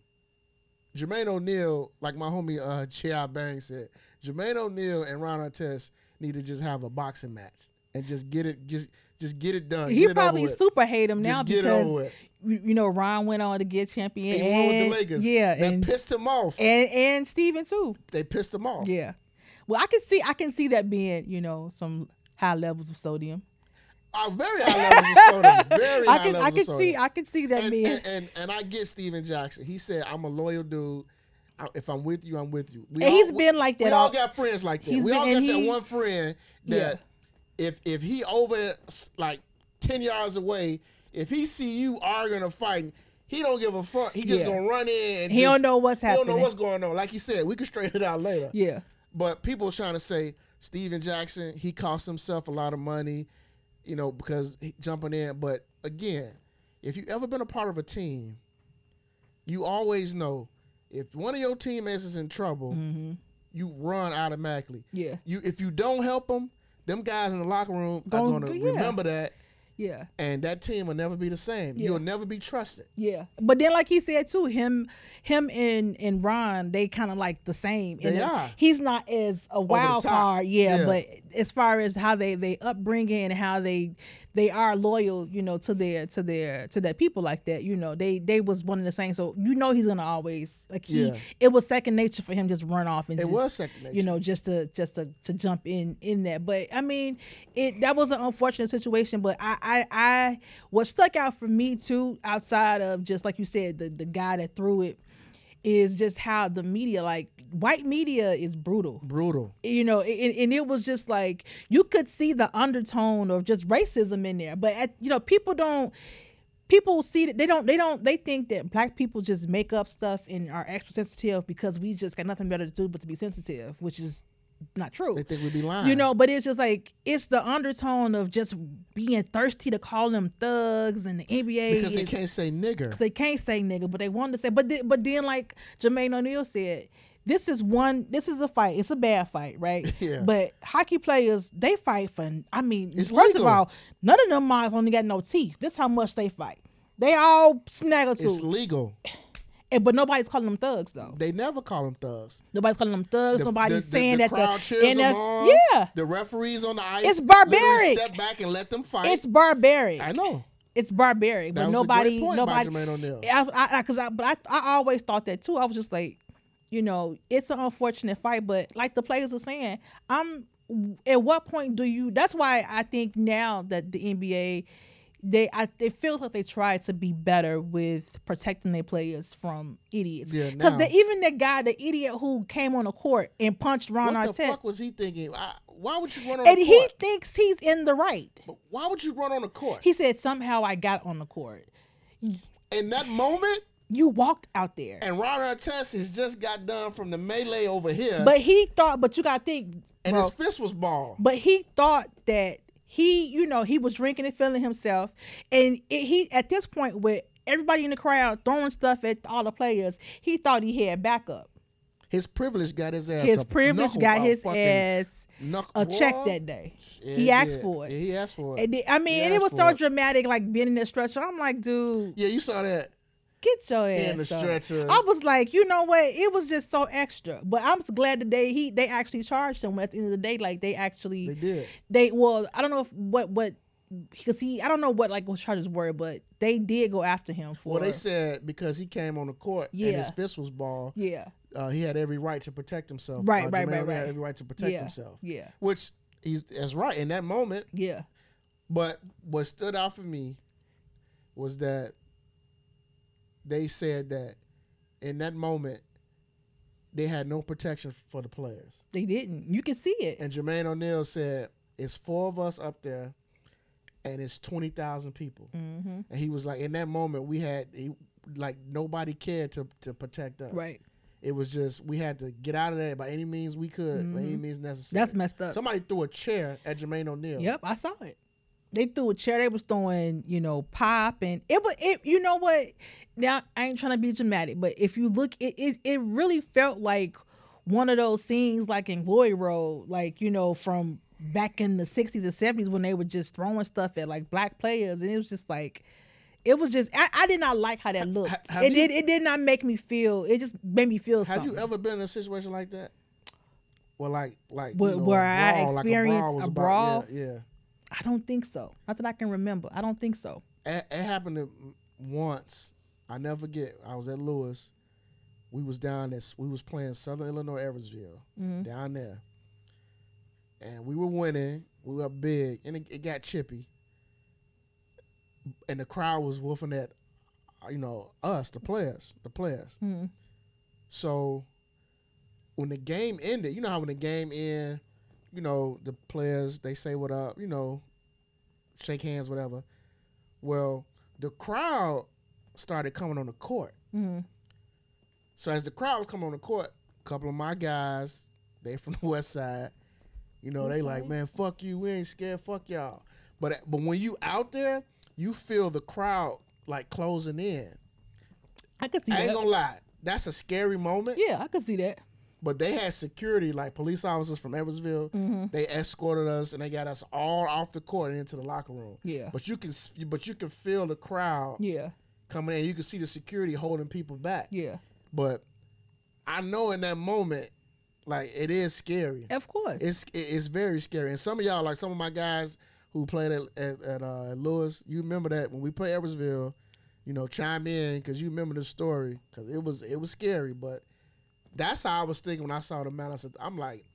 Jermaine O'Neal, like my homie uh Chi Bang said, Jermaine O'Neal and Ron Artest need to just have a boxing match and just get it just just get it done. he it probably super hate him Just now get because you know Ron went on to get champion He won with the Lakers. yeah, that and pissed him off. and and Stephen too. they pissed him off. Yeah. Well, I can see I can see that being you know some high levels of sodium. Uh, very high levels of sodium. Very I high can levels I of can sodium. see I can see that and, being and, and and I get Stephen Jackson. He said, "I'm a loyal dude. I- If I'm with you, I'm with you." We And he's we- been like that We all all- got friends like that. He's We been- all got and that one friend that if if he over like ten yards away, if he see you arguing or fighting, he don't give a fuck. He just Yeah. gonna run in. And he just- don't know what's happening. He don't know what's going on. Like he said, we can straighten it out later. yeah. But people trying to say Stephen Jackson, he cost himself a lot of money, you know, because he jumping in. But again, if you ever been a part of a team, you always know if one of your teammates is in trouble, hmm you run automatically. Yeah. You if you don't help them, them guys in the locker room are gonna yeah. remember that, Yeah. and that team will never be the same. Yeah. You'll never be trusted. Yeah, but then like he said too, him, him and and Ron, they kind of like the same. They And are. He's not as a wild card, yeah, Yeah. But as far as how they they upbringing and how they they are loyal, you know, to their to their to their people like that, you know, they they was one of the same. So you know he's gonna always like he. Yeah. It was second nature for him just run off and It just, was second nature. you know, just to just to, to jump in in that. But I mean, it that was an unfortunate situation. But I I, I what stuck out for me too, outside of just like you said, the the guy that threw it, is just how the media, like white media, is brutal Brutal. you know and, and it was just like you could see the undertone of just racism in there but at, you know people don't people see that they don't they don't they think that black people just make up stuff and are extra sensitive because we just got nothing better to do but to be sensitive which is not true. They think we'd be lying. You know, but it's just like it's the undertone of just being thirsty to call them thugs and the NBA because they can't say nigger. they can't say nigga, but they want to say. But then, but then, like Jermaine O'Neal said, this is one. This is a fight. It's a bad fight, right? Yeah. But hockey players, they fight for. I mean, It's first legal. of all, none of them minds only got no teeth. This how much they fight. They all snaggle It's legal. And, but nobody's calling them thugs though. They never call them thugs. Nobody's calling them thugs. The- nobody's the- saying the that crowd the cheers them NF, on. yeah, The referees on the ice. It's barbaric. Step back and let them fight. it's barbaric. I know. It's barbaric, That but nobody, a great point nobody. I, I, I, cause I, but I, I always thought that too. I was just like, you know, it's an unfortunate fight, but like the players are saying, I'm. At what point do you? That's why I think now that the NBA, they, I, it feels like they try to be better with protecting their players from idiots. Yeah, because even that guy, the idiot who came on the court and punched Ron What Artest, the fuck was he thinking? I, why would you run on a court? and he thinks he's in the right. But why would you run on the court? He said somehow I got on the court. In that moment, You walked out there. and Ron Artest has just got done from the melee over here, But he thought, but you got to think, and bro, his fist was ball. but he thought that he, you know, he was drinking and feeling himself. And it, he, at this point, with everybody in the crowd throwing stuff at all the players, he thought he had backup. His privilege got his ass. His privilege got his ass knuckle- a check that day. yeah, he asked did. for it. Yeah, he asked for it. I mean, and it was so it. dramatic, like being in the stretcher. I'm like, dude, yeah, you saw that. Get your ass in the up. stretcher. I was like, you know what? It was just so extra. But I'm glad that they he they actually charged him at the end of the day. Like they actually They did. they well, I don't know if what what because he I don't know what like what charges were, but they did go after him for Well, they said because he came on the court and his fist was ball, yeah uh, he had every right to protect himself. Right, uh, right, Jermaine right, O'Neal Had every right to protect yeah himself, yeah which he's that's right in that moment. yeah But what stood out for me was that they said that in that moment they had no protection for the players. they didn't. You can see it. And Jermaine O'Neal said, "It's four of us up there, and it's twenty thousand people." hmm And he was like, in that moment, we had he, like nobody cared to to protect us. Right. It was just we had to get out of there by any means we could, by any Mhm. means necessary. That's messed up. Somebody threw a chair at Jermaine O'Neal. Yep, I saw it. They threw a chair. They was throwing, you know, pop and it was it. You know what? Now I ain't trying to be dramatic, but if you look, it it, it really felt like one of those scenes like in Glory Road, like you know from back in the '60s and '70s when they were just throwing stuff at like black players, and it was just like. It was just I, I did not like how that looked. have it you- did it did not make me feel. It just made me feel Have something. you ever been in a situation like that? Well, like like you Where- know, where a I brawl, like experienced was a about- brawl? Yeah, yeah. I don't think so. Not that I can remember. I don't think so. It, it happened to once. I never forget. I was at Lewis. We was down this. We was playing Southern Illinois, Edwardsville, Mhm. down there, and we were winning. We were up big, and it, it got chippy. And the crowd was wolfing at, uh, you know, us, the players, the players. Mhm. So when the game ended, you know how when the game end, you know, the players they say what up, you know, shake hands, whatever. Well, the crowd started coming on the court. Mhm. So as the crowd was coming on the court, a couple of my guys, they from the west side, you know, they like, man, fuck you, we ain't scared, fuck y'all. But but when you out there, you feel the crowd like closing in. I could see that. I ain't that. gonna lie, that's a scary moment. Yeah, I could see that. But they had security, like police officers from Edwardsville. Mm-hmm. They escorted us and they got us all off the court and into the locker room. Yeah. But you can, but you can feel the crowd Yeah. coming in. You can see the security holding people back. Yeah. But I know in that moment, like it is scary. Of course. It's it- it's very scary. And some of y'all, like some of my guys who played at at, at uh, Lewis, you remember that when we played Edwardsville, you know, chime in because you remember the story because it was it was scary. But that's how I was thinking when I saw the man. I said, I'm like,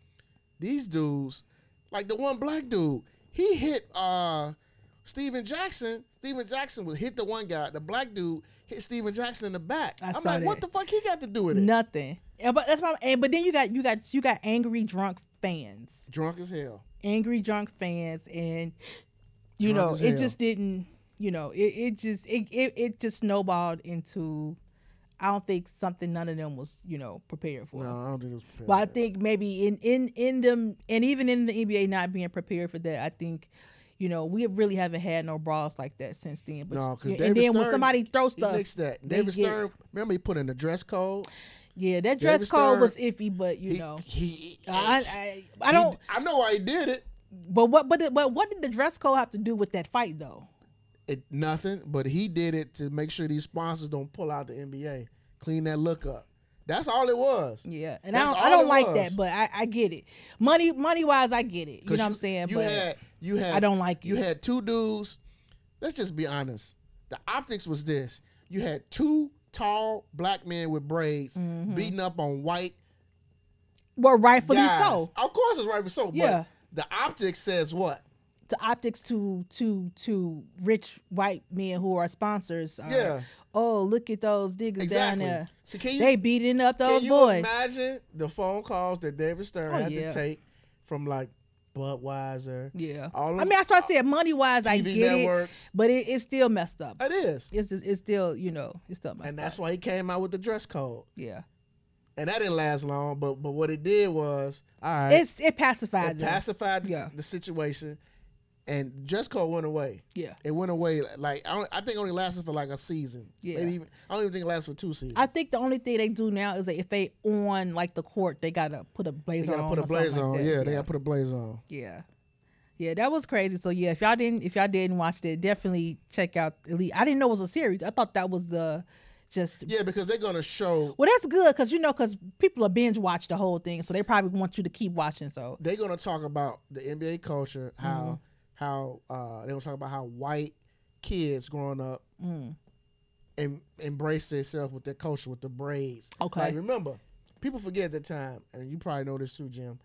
these dudes, like the one black dude, he hit uh Stephen Jackson. Stephen Jackson would hit the one guy. The black dude hit Stephen Jackson in the back. I am like, what the fuck he got to do with it? Nothing. Yeah, but that's my. And but then you got you got you got angry drunk fans, Drunk as hell. angry drunk fans, and you Drunk know it hell. just didn't. You know it, it just it, it it just snowballed into. I don't think something none of them was you know prepared for. No, I don't think it was prepared. But I think maybe in in in them and even in the NBA not being prepared for that, I think. You know, we really haven't had no brawls like that since then. But No, 'cause and David then when somebody throws he stuff, mixed that. David get- Stern, remember he put in the dress code. yeah, that dress David code Stern, was iffy, but you he, know, he, I, I I don't. I know why he did it. But what? But but what did the dress code have to do with that fight though? It nothing, but he did it to make sure these sponsors don't pull out the NBA, clean that look up. That's all it was. Yeah, and I don't, I don't like was. that, but I, I get it. Money money wise, I get it. You know what I'm saying? You but had you had I don't like you it. had two dudes. Let's just be honest. The optics was this: you had two tall black men with braids Mm-hmm. beating up on white well, rightfully guys. so. Of course, it's rightfully so. Yeah. But the optics says what? The optics to to to rich white men who are sponsors. Are, Yeah. Oh, look at those niggas Exactly. down there. So can you They beating up those can you boys. imagine the phone calls that David Stern Oh, had yeah. to take from like Budweiser, Yeah. all I them mean, I started saying money wise, I get it, networks? but it, it's still messed up. It is, It's it's still you know it's still messed up. and that's why he came out with the dress code. Yeah. And that didn't last long, but but what it did was, all right, It's it pacified it them. pacified Yeah. the situation, and dress code went away. yeah. It went away like I, don't, I think it only lasted for like a season. Yeah. Maybe even, I don't even think it lasted for two seasons. I think the only thing they do now is that if they on like the court, they gotta put a they blazer gotta on. put a blazer on. that. Yeah, they gotta put a blazer on. Yeah. Yeah, that was crazy. So yeah, if y'all didn't if y'all didn't watch that, definitely check out Elite. I didn't know it was a series. I thought that was the just Yeah, because they're gonna show well, that's good because you know because people are binge watch the whole thing, so they probably want you to keep watching. So they're gonna talk about the NBA culture, how Mm-hmm. How uh, they gonna talk about how white kids growing up mm, and embrace themselves with their culture with the braids. Okay. Like remember, people forget at the time, and you probably know this too, Jim.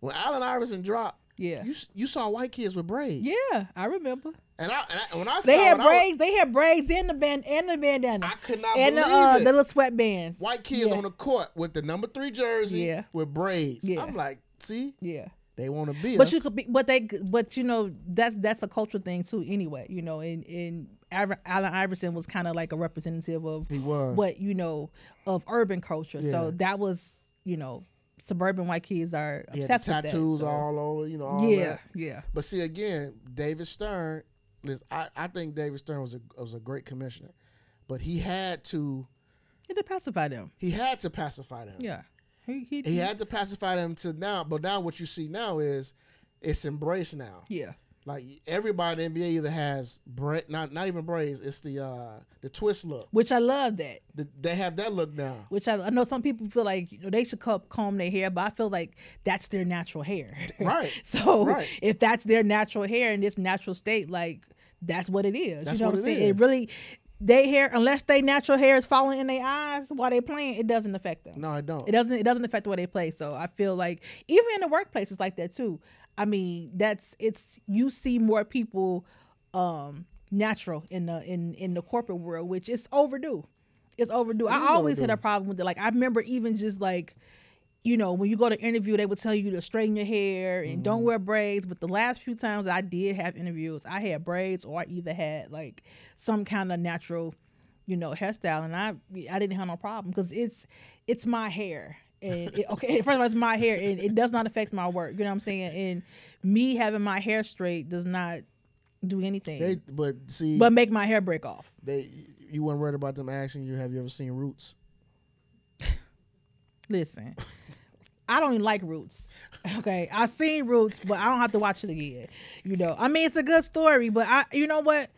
When Allen Iverson dropped, yeah, you you saw white kids with braids. yeah, I remember And I, and I when I they saw had was- braids. They had braids in the band and the bandana I could not and the believe uh, it. the little sweatbands. white kids yeah. on the court with the number three jersey Yeah. with braids. Yeah. I'm like, see, Yeah. They want to be But us. you could be, but they, but you know, that's that's a cultural thing too. Anyway, you know, and and Allen Iverson was kind of like a representative of he was. what you know of urban culture. Yeah. So that was you know, suburban white kids are He had obsessed with that. tattoos so- all over, you know. All yeah, that. yeah, But see, again, David Stern. Listen, I, I think David Stern was a was a great commissioner, but he had to it did pacify them. he had to pacify them. Yeah, he he, He had to pacify them to now, but now what you see now is it's embraced now. yeah, Like everybody in the NBA either has bra- not not even braids. It's the uh the twist look. which I love that. The, they have that look now. Which I, I know some people feel like you know, they should comb, comb their hair, but I feel like that's their natural hair. Right. so Right. if that's their natural hair in this natural state, like that's what it is. That's you know what what I'm it saying? It really they hair unless they natural hair is falling in their eyes while they playing, it doesn't affect them. No, I don't. It doesn't it doesn't affect the way they play. So I feel like even in the workplace it's like that too. I mean, that's it's you see more people um natural in the in in the corporate world, which is overdue. It's overdue. I always had overdue. a problem with it. Like I remember even just like you know, when you go to interview, they would tell you to straighten your hair and don't Mm-hmm. wear braids. But the last few times I did have interviews, I had braids or I either had like some kind of natural, you know, hairstyle, and I I didn't have no problem because it's it's my hair. And it, okay, first of all, it's my hair, and it does not affect my work. You know what I'm saying? And me having my hair straight does not do anything, They, but see, but make my hair break off. they you weren't worried about them asking you, have you ever seen Roots? Listen, I don't even like Roots. Okay, I've seen Roots, but I don't have to watch it again. You know, I mean, it's a good story, but I, you know what,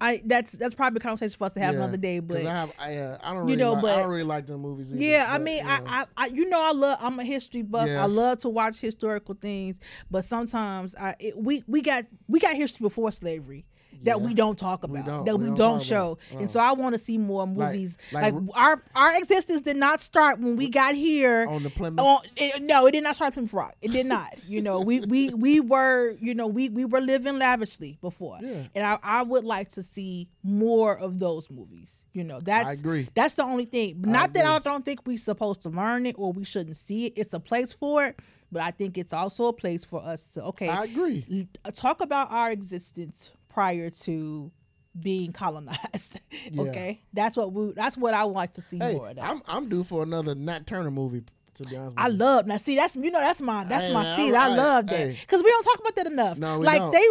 I that's that's probably a conversation for us to have Yeah, another day. But I have I uh, I don't You know, like, but- I don't really like the movies. Either, yeah, I mean, know. I, I, I, you know, I love. I'm a history buff. I love to watch historical things, but sometimes I it, we we got we got history before slavery. That Yeah. we don't talk We about, don't. that We we, don't don't, show, about. and so uh-uh. I want to see more movies. like- Like, our our existence did not start when we got here on the Plymouth. on it, no, it did not start Plymouth Rock. It did not. You know, we we we were you know we we were living lavishly before, Yeah. and I I would like to see more of those movies. You know, that's I agree. That's the only thing. I Not that I don't think we're supposed to learn it or we shouldn't see it. It's a place for it, but I think it's also a place for us to okay I agree. talk about our existence prior to being colonized. Yeah. okay, that's what we. That's what I want to see Hey, more of that. I'm I'm due for another Nat Turner movie. To be honest, with I you. love now. See, that's you know that's my that's Hey, my man, speed. I- I I- love that hey. because we don't talk about that enough. No, we like don't. they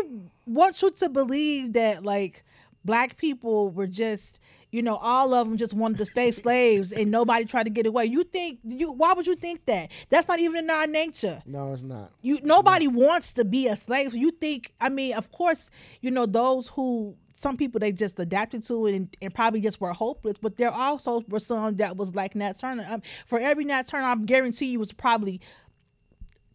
want you to believe that like black people were just you know all of them just wanted to stay slaves and nobody tried to get away. You think you? Why would you think that? That's not even in our nature. No, it's not. You nobody wants to be a slave. So you think? I mean, of course, you know those who some people they just adapted to it and, and probably just were hopeless. But there also were some that was like Nat Turner. Um, for every Nat Turner, I'm guarantee you was probably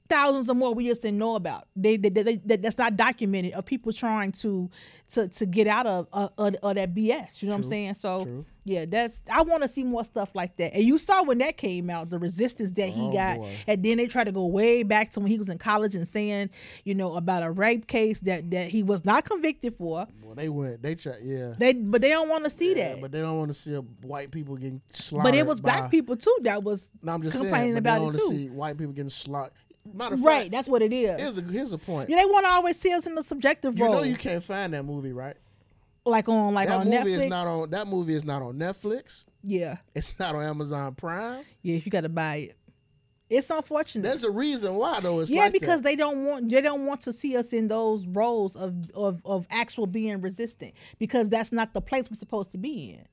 thousands or more we just didn't know about. They, they, they, they that's not documented of people trying to to to get out of uh, of, of that BS. You know what I'm saying? So true. yeah, that's I want to see more stuff like that. And you saw when that came out, the resistance that he Oh, got, boy. and then they tried to go way back to when he was in college and saying, you know, about a rape case that that he was not convicted for. Well, they went. They tried. Yeah. They but they don't want to see Yeah, that. but they don't want to see white people getting slaughtered. But it was by- black people too that was No, I'm just complaining saying, about it too. see white people getting slaughtered. Matter right. fact, That's what it is. here's a here's a point. Yeah, they want to always see us in the subjective You role, You know you can't find that movie, right? like on like that on movie Netflix. is not on. That movie is not on Netflix. yeah, It's not on Amazon Prime. yeah, you got to buy it. It's unfortunate. There's a reason why though. It's yeah, like because that. they don't want they don't want to see us in those roles of of of actual being resistant because that's not the place we're supposed to be in.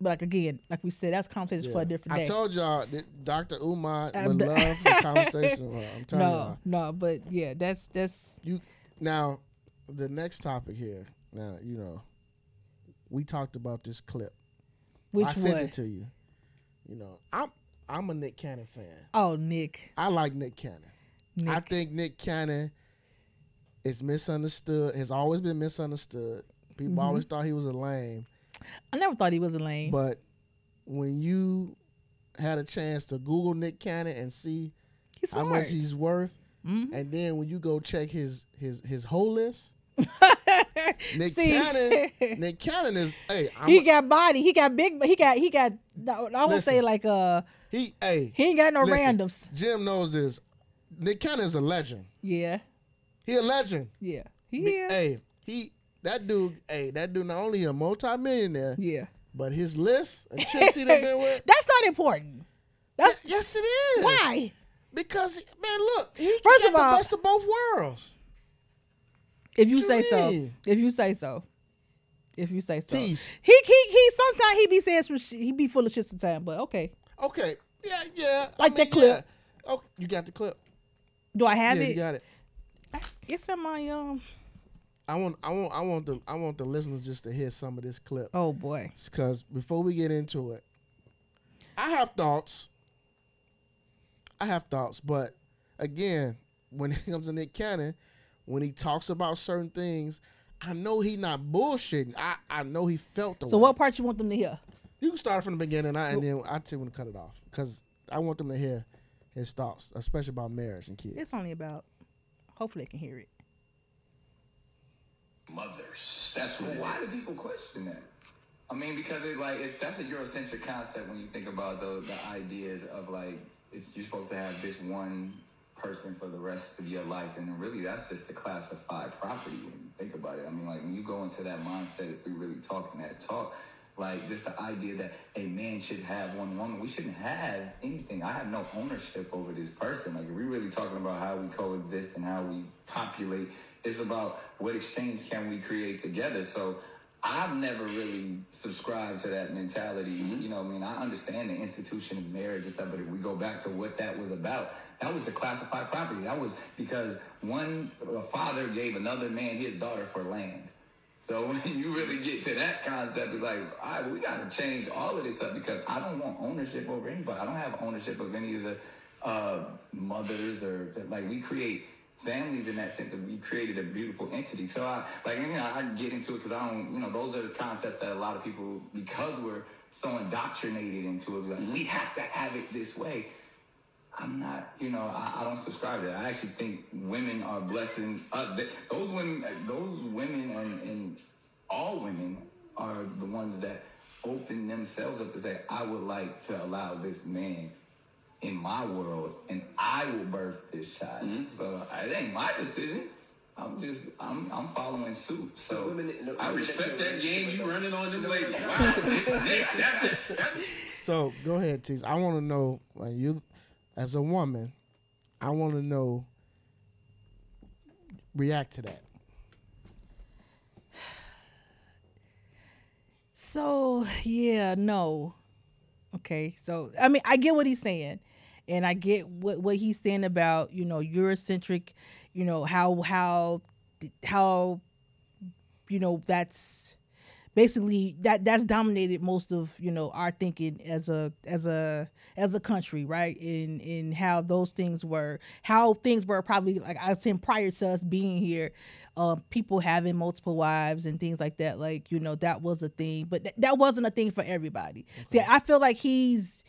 But like again, like we said, that's conversation for a different day. I told y'all that Dr. Umar I'm would d- love the conversation. with her. I'm telling no, y'all. no, but yeah, that's that's You now the next topic here. Now you know we talked about this clip. which I sent one? it to you. You know, I'm I'm a Nick Cannon fan. Oh, Nick, I like Nick Cannon. Nick. I think Nick Cannon is misunderstood. Has always been misunderstood. People Mm-hmm. always thought he was a lame. I never thought he was a lame. But when you had a chance to Google Nick Cannon and see how much he's worth, Mhm. and then when you go check his his his whole list, Nick See? Cannon, Nick Cannon is hey, I'm he a- got body. He got big. He got he got. I won't say like uh. he hey He ain't got no listen, randoms. Jim knows this. Nick Cannon is a legend. Yeah, He a legend. yeah. He Nick- is. Hey, he that dude. Hey, that dude not only a multimillionaire, Yeah. but his list of chicks he done been with. That's not important. That's yes, it is. why. Because man, look, he First got of all- the best of both worlds. If you What say you so. If you say so. If you say so. Tease. He he he. Sometimes he be saying some. Shit, he be full of shit sometimes. But okay. Okay, yeah, yeah. I Like mean, that clip. Yeah. Oh, you got the clip. Do I have yeah, it? you got it. It's in my um. I want, I want, I want the, I want the listeners just to hear some of this clip. Oh boy. Because before we get into it, I have thoughts. I have thoughts, but again, when it comes to Nick Cannon, when he talks about certain things, I know he not bullshitting. I, I know he felt the So way. what part you want them to hear? You can start from the beginning, I, and then I tell him to cut it off because I want them to hear his thoughts, especially about marriage and kids. It's only about. Hopefully they can hear it. Mothers. That's what. Why it do people question that? I mean, because it like it's that's a Eurocentric concept when you think about the the ideas of like it's, you're supposed to have this one person for the rest of your life, and really that's just a classified property when you think about it. I mean, like when you go into that mindset, if we're really talking that talk. Like just the idea that a man should have one woman, we shouldn't have anything. I have no ownership over this person. Like if we're really talking about how we coexist and how we populate, it's about what exchange can we create together. So I've never really subscribed to that mentality. You know, I mean, I understand the institution of marriage and stuff, but if we go back to what that was about, that was the classified property. That was because one a father gave another man his daughter for land. So when you really get to that concept, it's like, all right, we got to change all of this up because I don't want ownership over anybody. I don't have ownership of any of the uh, mothers or like we create families in that sense of we created a beautiful entity. So I like, you know, I get into it because I don't, you know, those are the concepts that a lot of people, because we're so indoctrinated into it, like, we have to have it this way. I'm not, you know, I, I don't subscribe to that. I actually think women are blessing. Th- those women, those women, and, and all women are the ones that open themselves up to say, "I would like to allow this man in my world, and I will birth this child." So uh, it ain't my decision. I'm just I'm I'm following suit. So Women, no, I respect that game you running on them ladies. Wow. Nick, that- that- So go ahead, Tease. I want to know, like, you, as a woman, I want to know. React to that. So yeah, no. Okay, so I mean, I get what he's saying, and I get what what he's saying about you know Eurocentric, you know how how how you know that's basically that that's dominated most of you know our thinking as a as a as a country right? In in how those things were how things were probably like i was saying prior to us being here um people having multiple wives and things like that like you know that was a thing but th- that wasn't a thing for everybody. See i feel like he's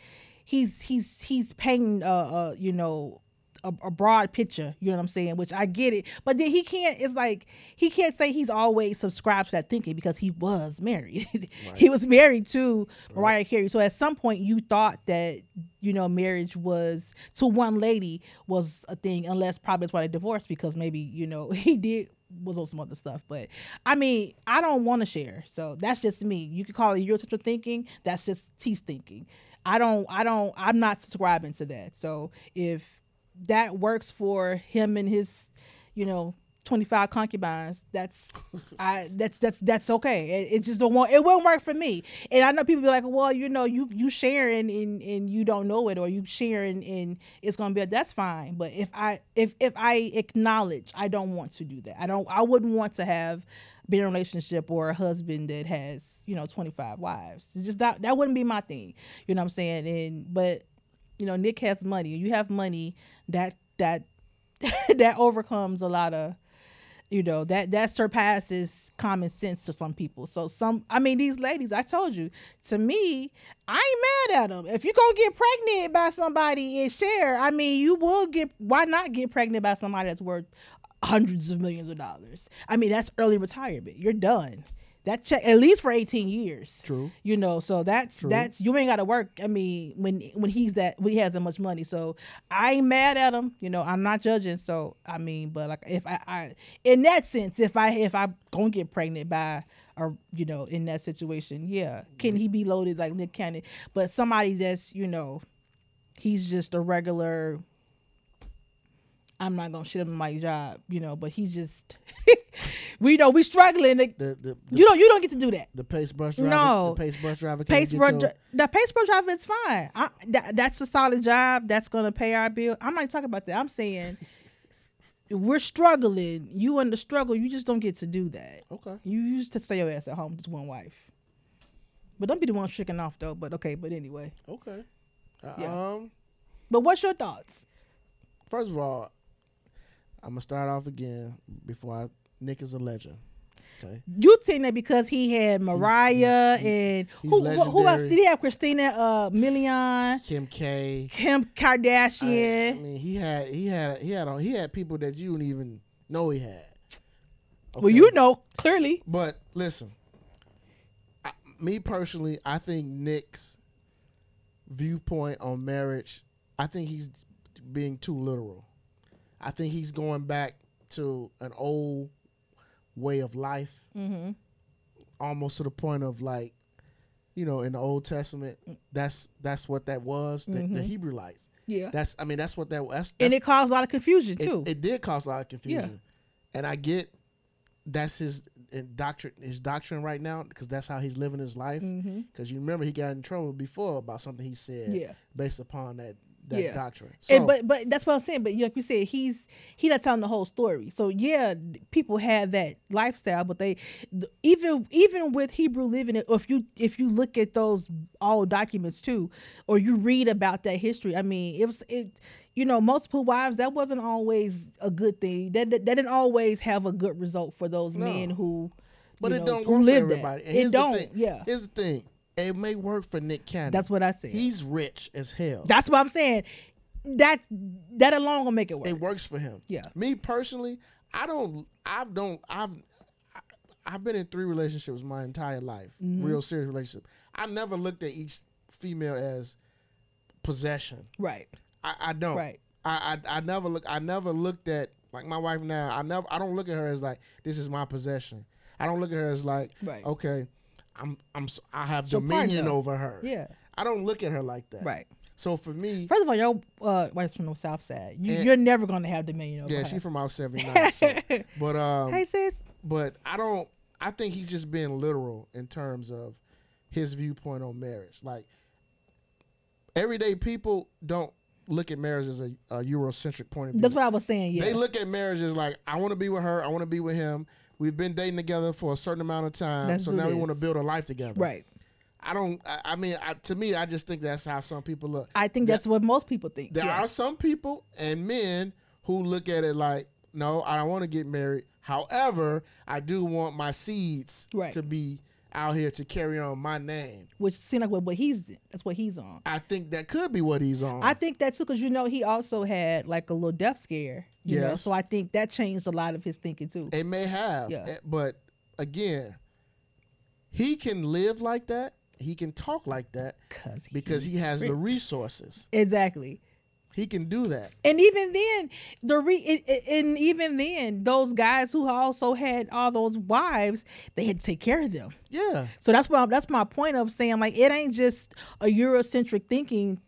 he's he's he's painting uh uh you know a, a broad picture, you know what I'm saying? Which I get it, but then he can't. It's like he can't say he's always subscribed to that thinking because he was married. he was married to Mariah Carey. So at some point, you thought that you know marriage was to one lady was a thing, unless probably that's why they divorced because maybe you know he did was on some other stuff. But I mean, I don't want to share, so that's just me. You could call it Eurocentric thinking. That's just T's thinking. I don't. I don't. I'm not subscribing to that. So if that works for him and his, you know, 25 concubines, that's I that's that's that's okay. It, it just don't want it won't work for me. And I know people be like, well, you know, you you sharing and and you don't know it or you sharing and it's gonna be that's fine. But if I if if I acknowledge I don't want to do that. I don't I wouldn't want to have been in a relationship or a husband that has, you know, 25 wives. It's just that that wouldn't be my thing. You know what I'm saying? And but you know nick has money you have money that that that overcomes a lot of you know that that surpasses common sense to some people so some i mean these ladies i told you to me i ain't mad at them if you gonna get pregnant by somebody and share i mean you will get why not get pregnant by somebody that's worth hundreds of millions of dollars. I mean that's early retirement. You're done. That check at least for 18 years. True. you know so that's True. that's you ain't got to work i mean when when he's that when he has that much money. So i ain't mad at him you know i'm not judging so i mean but like if i, I in that sense if i if i gonna get pregnant by or you know in that situation yeah. Can he be loaded like nick cannon? But somebody that's you know he's just a regular I'm not gonna shit him my job, you know, but he's just we know we struggling. To, The the the, you don't you don't get to do that. the pace bus driver. No. The pace bus driver. can't Pace bro, your- the pace bro driver is fine. I, that, that's a solid job. That's gonna pay our bill. I'm not talking about that. I'm saying we're struggling. You in the struggle. You just don't get to do that. Okay. You used to stay your ass at home, just one wife. But don't be the one tricking off though. But okay. But anyway. Okay. Uh, Yeah. Um. But what's your thoughts? First of all, I'm gonna start off again before I. Nick is a legend. Okay. You think that because he had Mariah he's- and he's who, who who else did he have? Christina uh, Milian, Kim K. Kim Kardashian. I mean, he had he had he had he had people that you didn't even know he had. Well, you know clearly. But listen, I, me personally, I think Nick's viewpoint on marriage, I think he's being too literal. I think he's going back to an old way of life, Mm-hmm. almost to the point of like, you know, in the Old Testament, that's that's what that was. The, the Hebrewites. Yeah. That's I mean, that's what that that's. and it caused a lot of confusion too. it did cause a lot of confusion. And I get that's his doctrine, his doctrine right now, because that's how he's living his life. Because you remember he got in trouble before about something he said, Mm-hmm. Yeah. based upon that that Yeah. doctrine. So, and but but that's what I'm saying. But like you said, he's he not telling the whole story. So yeah, people had that lifestyle, but they even even with Hebrew living it, or if you if you look at those old documents too, or you read about that history, I mean, it was it. You know, multiple wives that wasn't always a good thing. That that, that didn't always have a good result for those No. men who. but it know, don't who work for that. everybody. And it here's don't. the thing. Yeah, Here's the thing. It may work for Nick Cannon. that's what I said. he's rich as hell. That's what I'm saying. That that alone will make it work. it works for him. Yeah. Me personally, I don't. I don't. I've. I've been in three relationships my entire life, Mm-hmm. real serious relationship. I never looked at each female as possession. right. I, I don't. Right. I, I I never look. I never looked at Like my wife now, I never I don't look at her as like this is my possession. I don't look at her as like Right. okay, I'm I'm I have Your dominion partner. over her. Yeah. I don't look at her like that. Right. So for me, First of all, your uh, wife's from the South Side. You, you're never gonna have dominion over yeah, her. she from out 79. so, but um hey sis. but I don't. I think he's just being literal in terms of his viewpoint on marriage. Like everyday people don't look at marriage as a, a Eurocentric point of view. That's what I was saying. Yeah. They look at marriage as like, I want to be with her. I want to be with him. We've been dating together for a certain amount of time, Let's so now we want to build a life together. right. I don't. I, I mean, I, to me, I just think that's how some people look. I think that's what most people think. There yeah. are some people and men who look at it like, no, I don't want to get married. However, I do want my seeds Right. to be out here to carry on my name. which seems like what, what he's that's what he's on. I think that could be what he's on. I think that too, because you know he also had like a little death scare. You know, Yes. so I think that changed a lot of his thinking too. it may have, Yeah. eh, but again, he can live like that. He can talk like that Cause because he has the resources. exactly. He can do that. And even then, the re it, it- and even then, those guys who also had all those wives, they had to take care of them. Yeah. So that's why that's my point of saying like it ain't just a Eurocentric thinking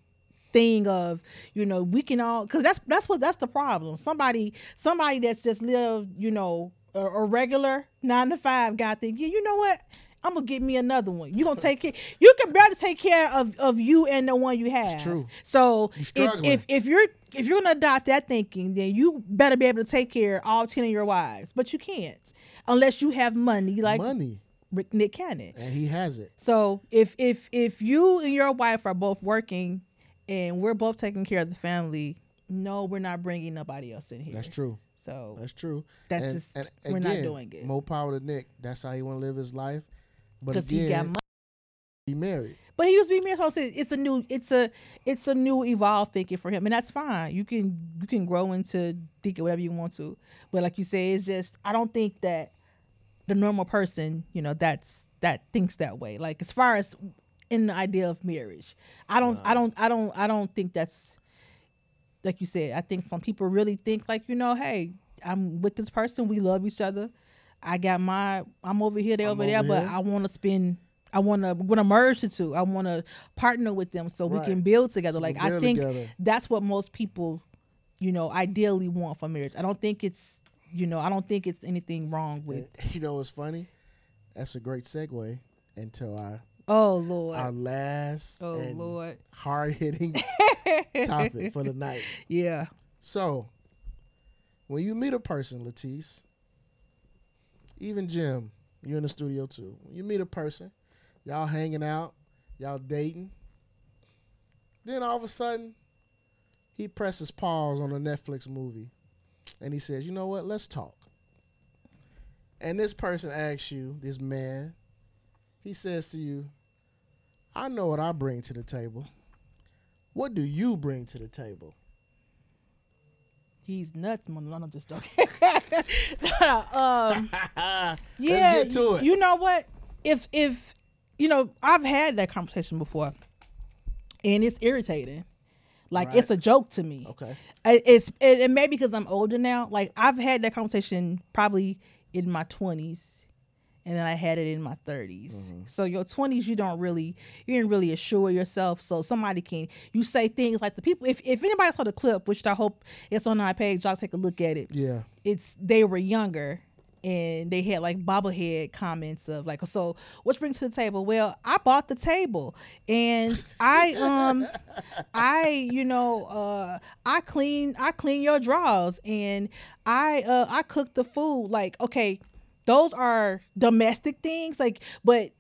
thing of you know we can all because that's that's what that's the problem. Somebody somebody that's just lived you know a, a regular nine to five guy think yeah you know what. I'm gonna get me another one. You gonna take care. You can better take care of, of you and the one you have. true. So if, if if you're if you're gonna adopt that thinking, then you better be able to take care of all ten of your wives. But you can't unless you have money like Money. Rick Nick Cannon. And he has it. So if if if you and your wife are both working, and we're both taking care of the family, no, we're not bringing nobody else in here. That's true. So That's true. That's And- just- and we're not doing it. More power to Nick. That's how he want to live his life. But because he got money. be married. But he used to be married. So it's a new, it's a, it's a new evolved thinking for him, and that's fine. You can you can grow into thinking whatever you want to. But like you say, it's just I don't think that the normal person, you know, that's that thinks that way. Like as far as in the idea of marriage, I don't, I don't, I don't, I don't think that's like you said. I think some people really think like you know, hey, I'm with this person, we love each other. I got my, I'm over here, they I'm over there, over but. I want to spend. I want to want to merge the two. I want to partner with them so we can build together. So like I think together. that's what most people, you know, ideally want for marriage. I don't think it's, you know, I don't think it's anything wrong with. And you know what's funny? That's a great segue into our Oh Lord. our last oh Lord. hard hitting topic for the night. Yeah. So, when you meet a person, Latisse, even Jim, you're in the studio too. When you meet a person, y'all hanging out, y'all dating, then all of a sudden, he presses pause on a Netflix movie and he says, You know what? Let's talk. And this person asks you, this man, he says to you, I know what I bring to the table. What do you bring to the table? He's nuts, man. No, I'm just joking. um, yeah, it. You know what? If if you know, I've had that conversation before, and it's irritating. Like Right. it's a joke to me. Okay. I- It's it, it may be because I'm older now. Like I've had that conversation probably in my 20s, and then I had it in my 30s. So your 20s, you don't really you didn't really assure yourself. So somebody can you say things like the people. If if anybody saw the clip, which I hope it's on our page, y'all take a look at it Yeah. it's they were younger and they had like bobblehead comments of like so what's bring to the table well i bought the table and i um i you know uh i clean i clean your drawers and i uh i cook the food like okay those are domestic things like but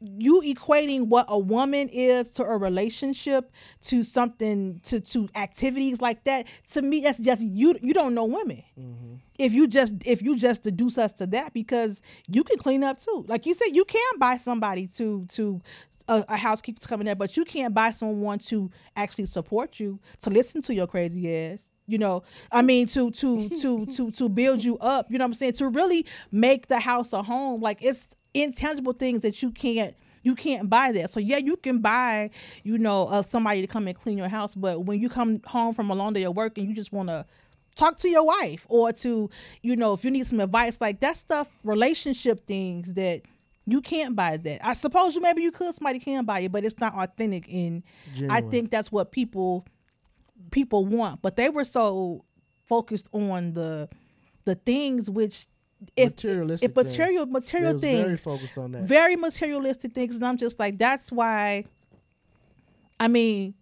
you equating what a woman is to a relationship to something to to activities like that to me that's just you you don't know women. Mm-hmm. If you just if you just deduce us to that because you can clean up too. Like you said you can buy somebody to to a, a housekeeper's coming there but you can't buy someone to actually support you to listen to your crazy ass you know i mean to to to to to build you up you know what i'm saying? To really make the house a home like it's intangible things that you can't you can't buy that. So yeah you can buy you know uh, somebody to come and clean your house but when you come home from a long day of work and you just want to talk to your wife or to you know if you need some advice like that stuff relationship things that you can't buy that. I suppose you maybe you could somebody can buy it but it's not authentic and i think that's what people people want but they were so focused on the the things which if Materialistic if material things. material things very focused on that. very materialistic things and i'm just like that's why i mean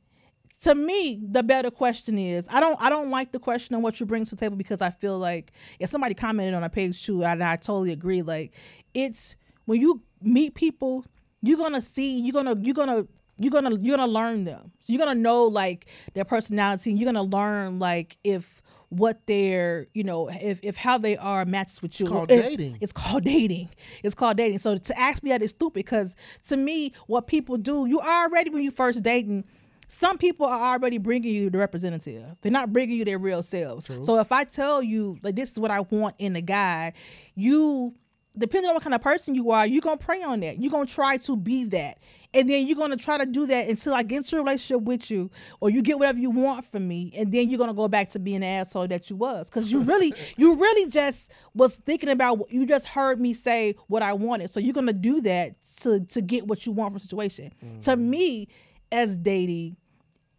to me the better question is i don't i don't like the question on what you bring to the table because i feel like if somebody commented on a page too and i totally agree like it's when you meet people you're gonna see you're gonna you're gonna you're gonna you're gonna learn them so you're gonna know like their personality and you're gonna learn like if what their you know if, if how they are matches with you it's called If- dating. it's called dating. It's called dating. So to ask me that is stupid because to me, what people do, you already when you first dating, some people are already bringing you the representative. They're not bringing you their real selves. So if I tell you like this is what I want in a guy, you depending on what kind of person you are, you're gonna pray on that. You're gonna try to be that. And then you're gonna try to do that until I get into a relationship with you, or you get whatever you want from me, and then you're gonna go back to being an asshole that you was. Cause you really, you really just was thinking about what you just heard me say what I wanted. So you're gonna do that to to get what you want from the situation. To mm. me, as dating,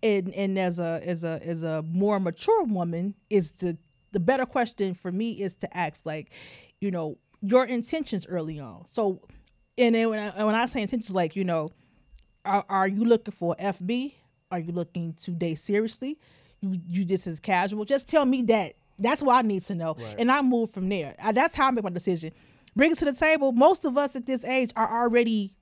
and and as a as a as a more mature woman is to the better question for me is to ask like you know your intentions early on. So and then when I, when I say intentions like you know are, are you looking for fb are you looking to date seriously? You you just as casual? Just tell me that. That's what i need to know. And i move from there. I, that's how i make my decision. Bring it to the table. Most of us at this age are already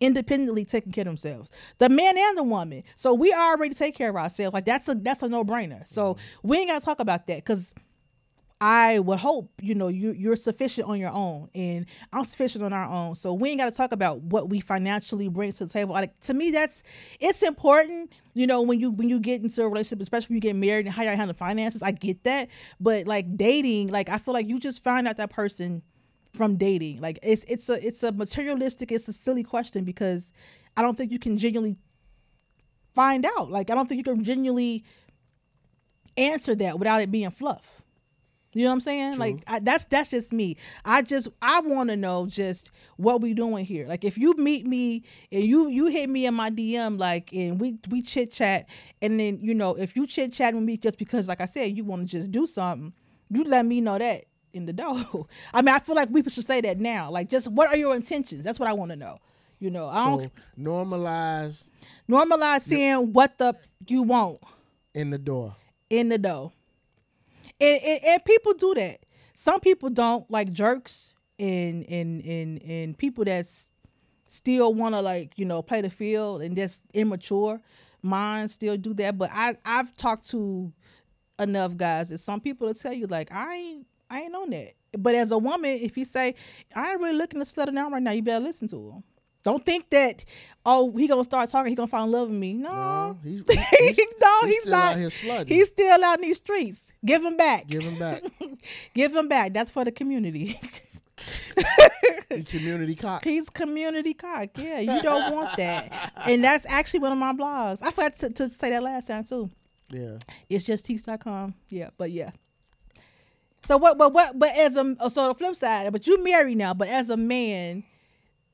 independently taking care of themselves. The man and the woman. So we already take care of ourselves. Like that's a that's a no brainer. So mm-hmm. we ain't gotta talk about that because I would hope you know you you're sufficient on your own and I'm sufficient on our own. So we ain't got to talk about what we financially bring to the table. Like to me, that's it's important. You know when you when you get into a relationship, especially when you get married and how you handle finances. I get that, but like dating, like I feel like you just find out that person from dating. Like it's it's a it's a materialistic, it's a silly question because I don't think you can genuinely find out. Like I don't think you can genuinely answer that without it being fluff. You know what I'm saying? Like I, that's that's just me. I just I want to know just what we doing here. Like if you meet me and you you hit me in my DM like and we we chit chat and then you know if you chit chat with me just because like I said you want to just do something, you let me know that in the door. I mean I feel like we should say that now. Like just what are your intentions? That's what I want to know. You know I don't So normalize normalize saying what the you want in the door. in the dough. And, and and people do that. Some people don't like jerks and and and and people that's still want to like you know play the field and just immature minds still do that. But I I've talked to enough guys that some people will tell you like I ain't I ain't on that. But as a woman, if you say I ain't really looking to settle down right now, you better listen to him. Don't think that oh he gonna start talking, he gonna fall in love with me. No, No, he's, he's, he's, no, he's he's, still not. out here slugging. He's still out in these streets. Give him back. give him back. Give him back. That's for the community. he community cock. He's community cock. Yeah, you don't want that. And that's actually one of my blogs. I forgot to, to say that last time too. Yeah. It's just teach.com. Yeah, but yeah. So what but what but as a so the flip side, but you married now, but as a man,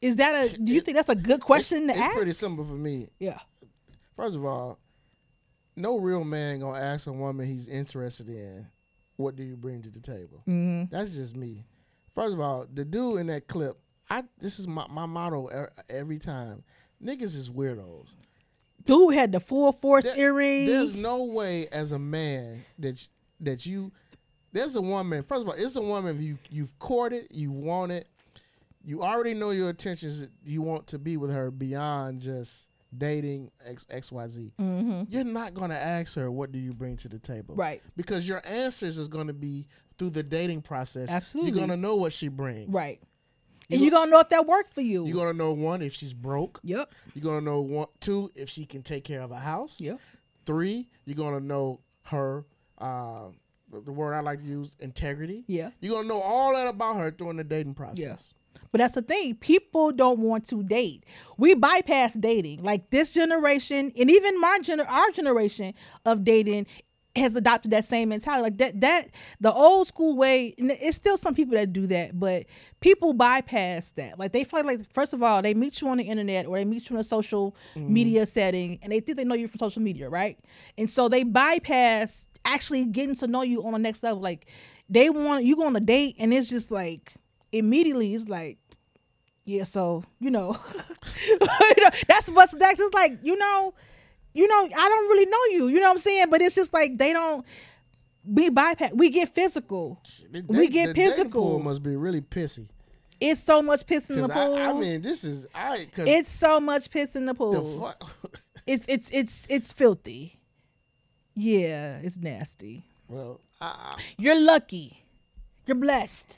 is that a do you think that's a good question it's, to it's ask? It's pretty simple for me. yeah. First of all, no real man gonna ask a woman he's interested in, "What do you bring to the table?" Mm-hmm. That's just me. First of all, the dude in that clip, I this is my, my motto every time. Niggas is weirdos. Dude had the full force There- earring. There's no way as a man that that you there's a woman. First of all, it's a woman you you've courted, you want it, you already know your intentions. that You want to be with her beyond just dating X X Y Z. You're not gonna ask her what do you bring to the table, Right. Because your answers is gonna be through the dating process. Absolutely. you're gonna know what she brings, right. You and you're gonna know if that worked for you. You're gonna know one if she's broke. yep. You're gonna know one, two if she can take care of a house. Yep. Three, you're gonna know her. Uh, the word I like to use, integrity. Yeah. You're gonna know all that about her during the dating process. Yeah. But that's the thing. People don't want to date. We bypass dating. Like this generation and even my gener- our generation of dating has adopted that same mentality. Like that that the old school way, and it's still some people that do that, but people bypass that. Like they find like first of all, they meet you on the internet or they meet you in a social mm-hmm. media setting and they think they know you from social media, right? And so they bypass actually getting to know you on the next level. Like they want you go on a date and it's just like immediately it's like yeah, so you know, you know, that's what's next. It's like you know, you know, I don't really know you. You know what I'm saying? But it's just like they don't. We bypass. We get physical. We get physical. pool must be really pissy. It's so much piss in the pool. I, I mean, this is I. Cause it's so much piss in the pool. the fuck. It's it's it's it's filthy. Yeah, it's nasty. well, I, You're lucky. You're blessed.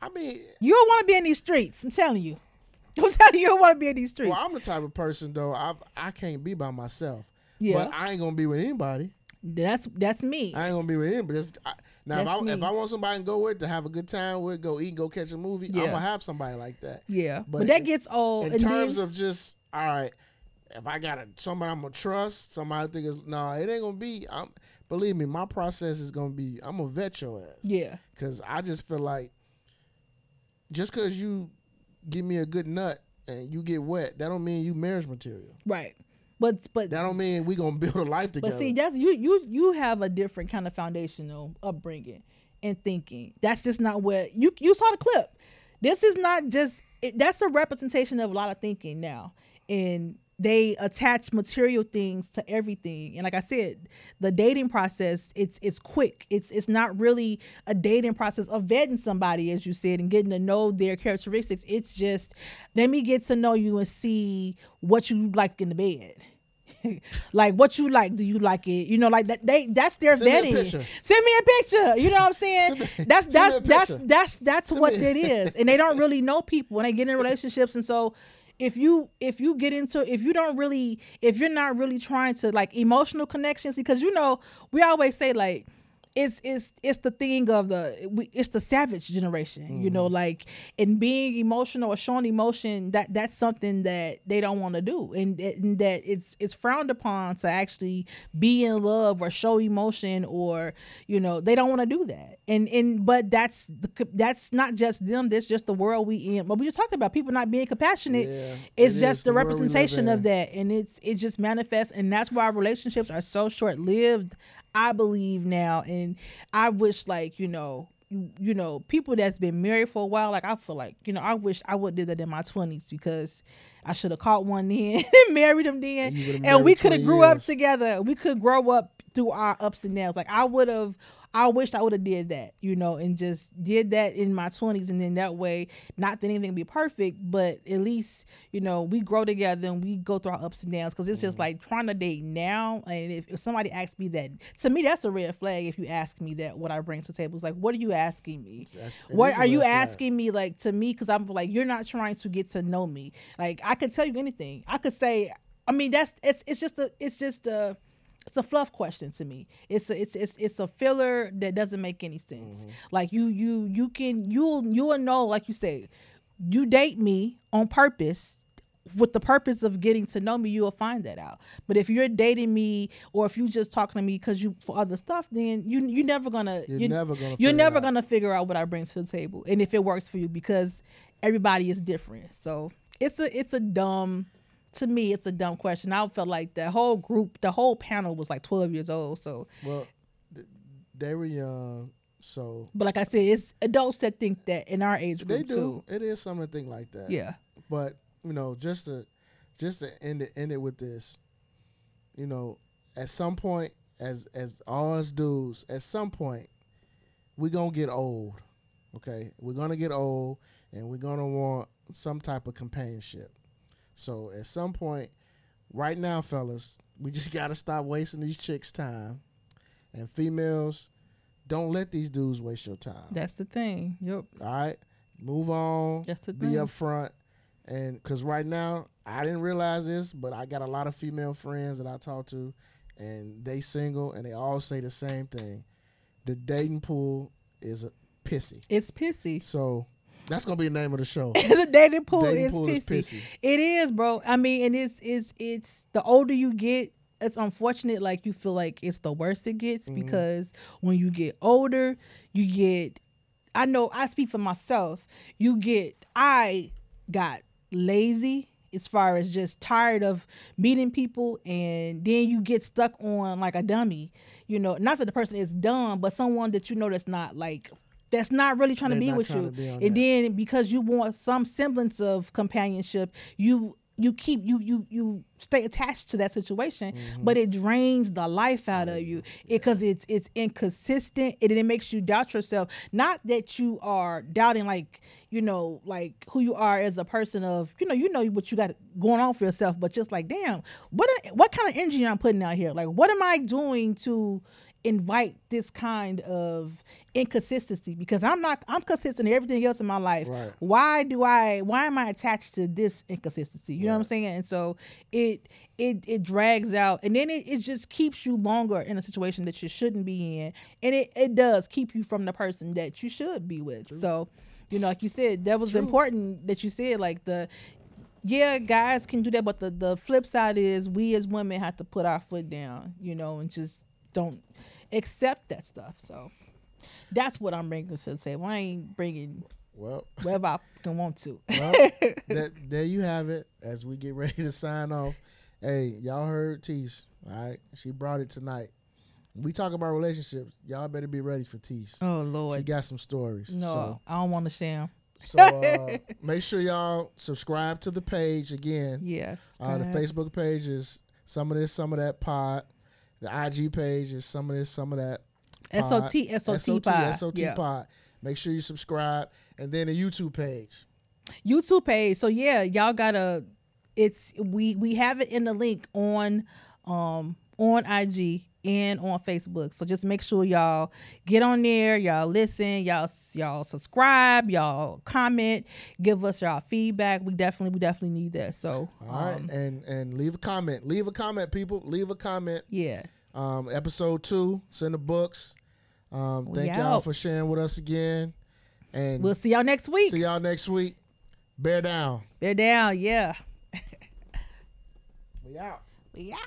I, mean, You don't want to be in these streets. I'm telling you. I'm telling you, you don't want to be in these streets. well, I'm the type of person though. I I can't be by myself. Yeah. But I ain't gonna be with anybody. that's that's me. I ain't gonna be with anybody. That's, I, now, if I, if. I want somebody to go with to have a good time with, go eat, go catch a movie, I'm gonna have somebody like that. yeah, but, But that in- gets old. In terms then, of just all right, if I got a, somebody I'm gonna trust, somebody I think is no, it ain't gonna be. I'm believe me, my process is gonna be. I'm gonna vet your ass yeah, because I just feel like just because you give me a good nut and you get wet, that don't mean you marriage material. right. But but That don't mean we gonna build a life together. But see, that's you you you have a different kind of foundational upbringing and thinking. That's just not what you you saw the clip. This is not just it, that's a representation of a lot of thinking now, and they attach material things to everything. And like I said, the dating process it's it's quick. It's it's not really a dating process of vetting somebody, as you said, and getting to know their characteristics. It's just let me get to know you and see what you like in the bed like what you like do you like it you know like that they that's their Send vetting picture. send me a picture you know what i'm saying Send me- that's that's me a that's that's that's Send what me- it is and they don't really know people when they get in relationships and so if you if you get into if you don't really if you're not really trying to like emotional connections because you know we always say like it's it's it's the thing of the it's the savage generation you Mm-hmm. know like and being emotional or showing emotion that that's something that they don't want to do. And, and that it's it's frowned upon to actually be in love or show emotion or you know they don't want to do that. And and but that's the, that's not just them that's just the world we in. But we just talked about people not being compassionate. Yeah, it's it just the the world we live representation of that. And it's it just manifests and that's why relationships are so short lived i believe now and i wish like you know you, know people that's been married for a while like i feel like you know i wish i would did that in my 20s because i should have caught one then and married him then. You and we could have 20 grew up together. We could grow up through our ups and downs. Like i would have I wish I would have did that, you know, and just did that in my twenties, and then that way, not that anything be perfect, but at least you know we grow together and we go through our ups and downs. Because it's Mm-hmm. just like trying to date now, and if, if somebody asks me that, to me that's a red flag. If you ask me that, what I bring to the table is like, what are you asking me? That's- What are you flag. asking me like to me? Because I'm like, you're not trying to get to know me. Like I could tell you anything. I could say, I mean, that's it's it's just a it's just a it's a fluff question to me. It's a it's it's it's a filler that doesn't make any sense. Mm-hmm. Like you you you can you'll you'll know like you say, you date me on purpose with the purpose of getting to know me, you'll find that out. But if you're dating me or if you just talking to me because you for other stuff, then you you're never gonna You're never gonna you're never gonna figure out what I bring to the table and if it works for you because everybody is different. So it's a it's a dumb to me it's a dumb question. I felt like the whole group, the whole panel was like 12 years old. So, Well, th- they were young, so but like I said, it's adults that think that in our age group they do. too. It is something like that. Yeah. But you know, just to just to end it end it with this, you know, at some point, as as all us dudes, at some point, we gonna get old. Okay, we're gonna get old, and we're gonna want some type of companionship. So at some point, right now, fellas, we just gotta stop wasting these chicks' time, and females, don't let these dudes waste your time. That's the thing. Yep. All right, move on. That's the be thing. upfront, and because right now I didn't realize this, but I got a lot of female friends that I talk to, and they single, and they all say the same thing: the dating pool is pissy. It's pissy. So that's gonna be the name of the show. the dating pool, Dating is, pool pissy. is pissy. It is, bro. I mean, and it's it's it's the older you get, it's unfortunate like you feel like it's the worst it gets Mm-hmm. because when you get older, you get I know I speak for myself. You get I got lazy as far as just tired of meeting people and then you get stuck on like a dummy. You know, not that the person is dumb, but someone that you know that's not like that's not really trying to They're be with you. be and that. then because you want some semblance of companionship, you you keep you you you stay attached to that situation, Mm-hmm. but it drains the life out of you because it's it's inconsistent and it makes you doubt yourself. Not that you are doubting like you know like who you are as a person of you know you know what you got going on for yourself, but just like damn, what what kind of energy I'm putting out here? Like what am I doing to invite this kind of inconsistency because I'm not I'm consistent in everything else in my life. Right. Why do I why am I attached to this inconsistency? You know what I'm saying? And so it it it drags out and then it, it just keeps you longer in a situation that you shouldn't be in. And it, it does keep you from the person that you should be with. So, you know, like you said, that was important that you said like the yeah, guys can do that, but the, the flip side is we as women have to put our foot down, you know, and just don't accept that stuff. So that's what I'm bringing to the table. I ain't bringing Well, whatever I can want to. well that, there you have it. As we get ready to sign off, hey, y'all heard Tease, all right? She brought it tonight. We talk about relationships. Y'all better be ready for Tease. oh Lord, She got some stories. no, So, I don't want to share. so uh, make sure y'all subscribe to the page again. Yes, Uh, the. Facebook page is some of this, some of that pod. The IG page is some of this, some of that. pod. SOT SOT pod. SOT Yeah. pod. Make sure you subscribe, and then the YouTube page. YouTube page. So yeah, y'all gotta. It's we we have it in the link on um on IG and on Facebook. So just make sure y'all get on there, y'all listen, y'all y'all subscribe, y'all comment, give us y'all feedback. We definitely we definitely need that. So All right, um, and and leave a comment. Leave a comment, people. Leave a comment. yeah. Um, episode two, in the books. Um, thank y'all for sharing with us again, and We'll see y'all next week. see y'all next week. Bear down. They're down, yeah. We out. We out.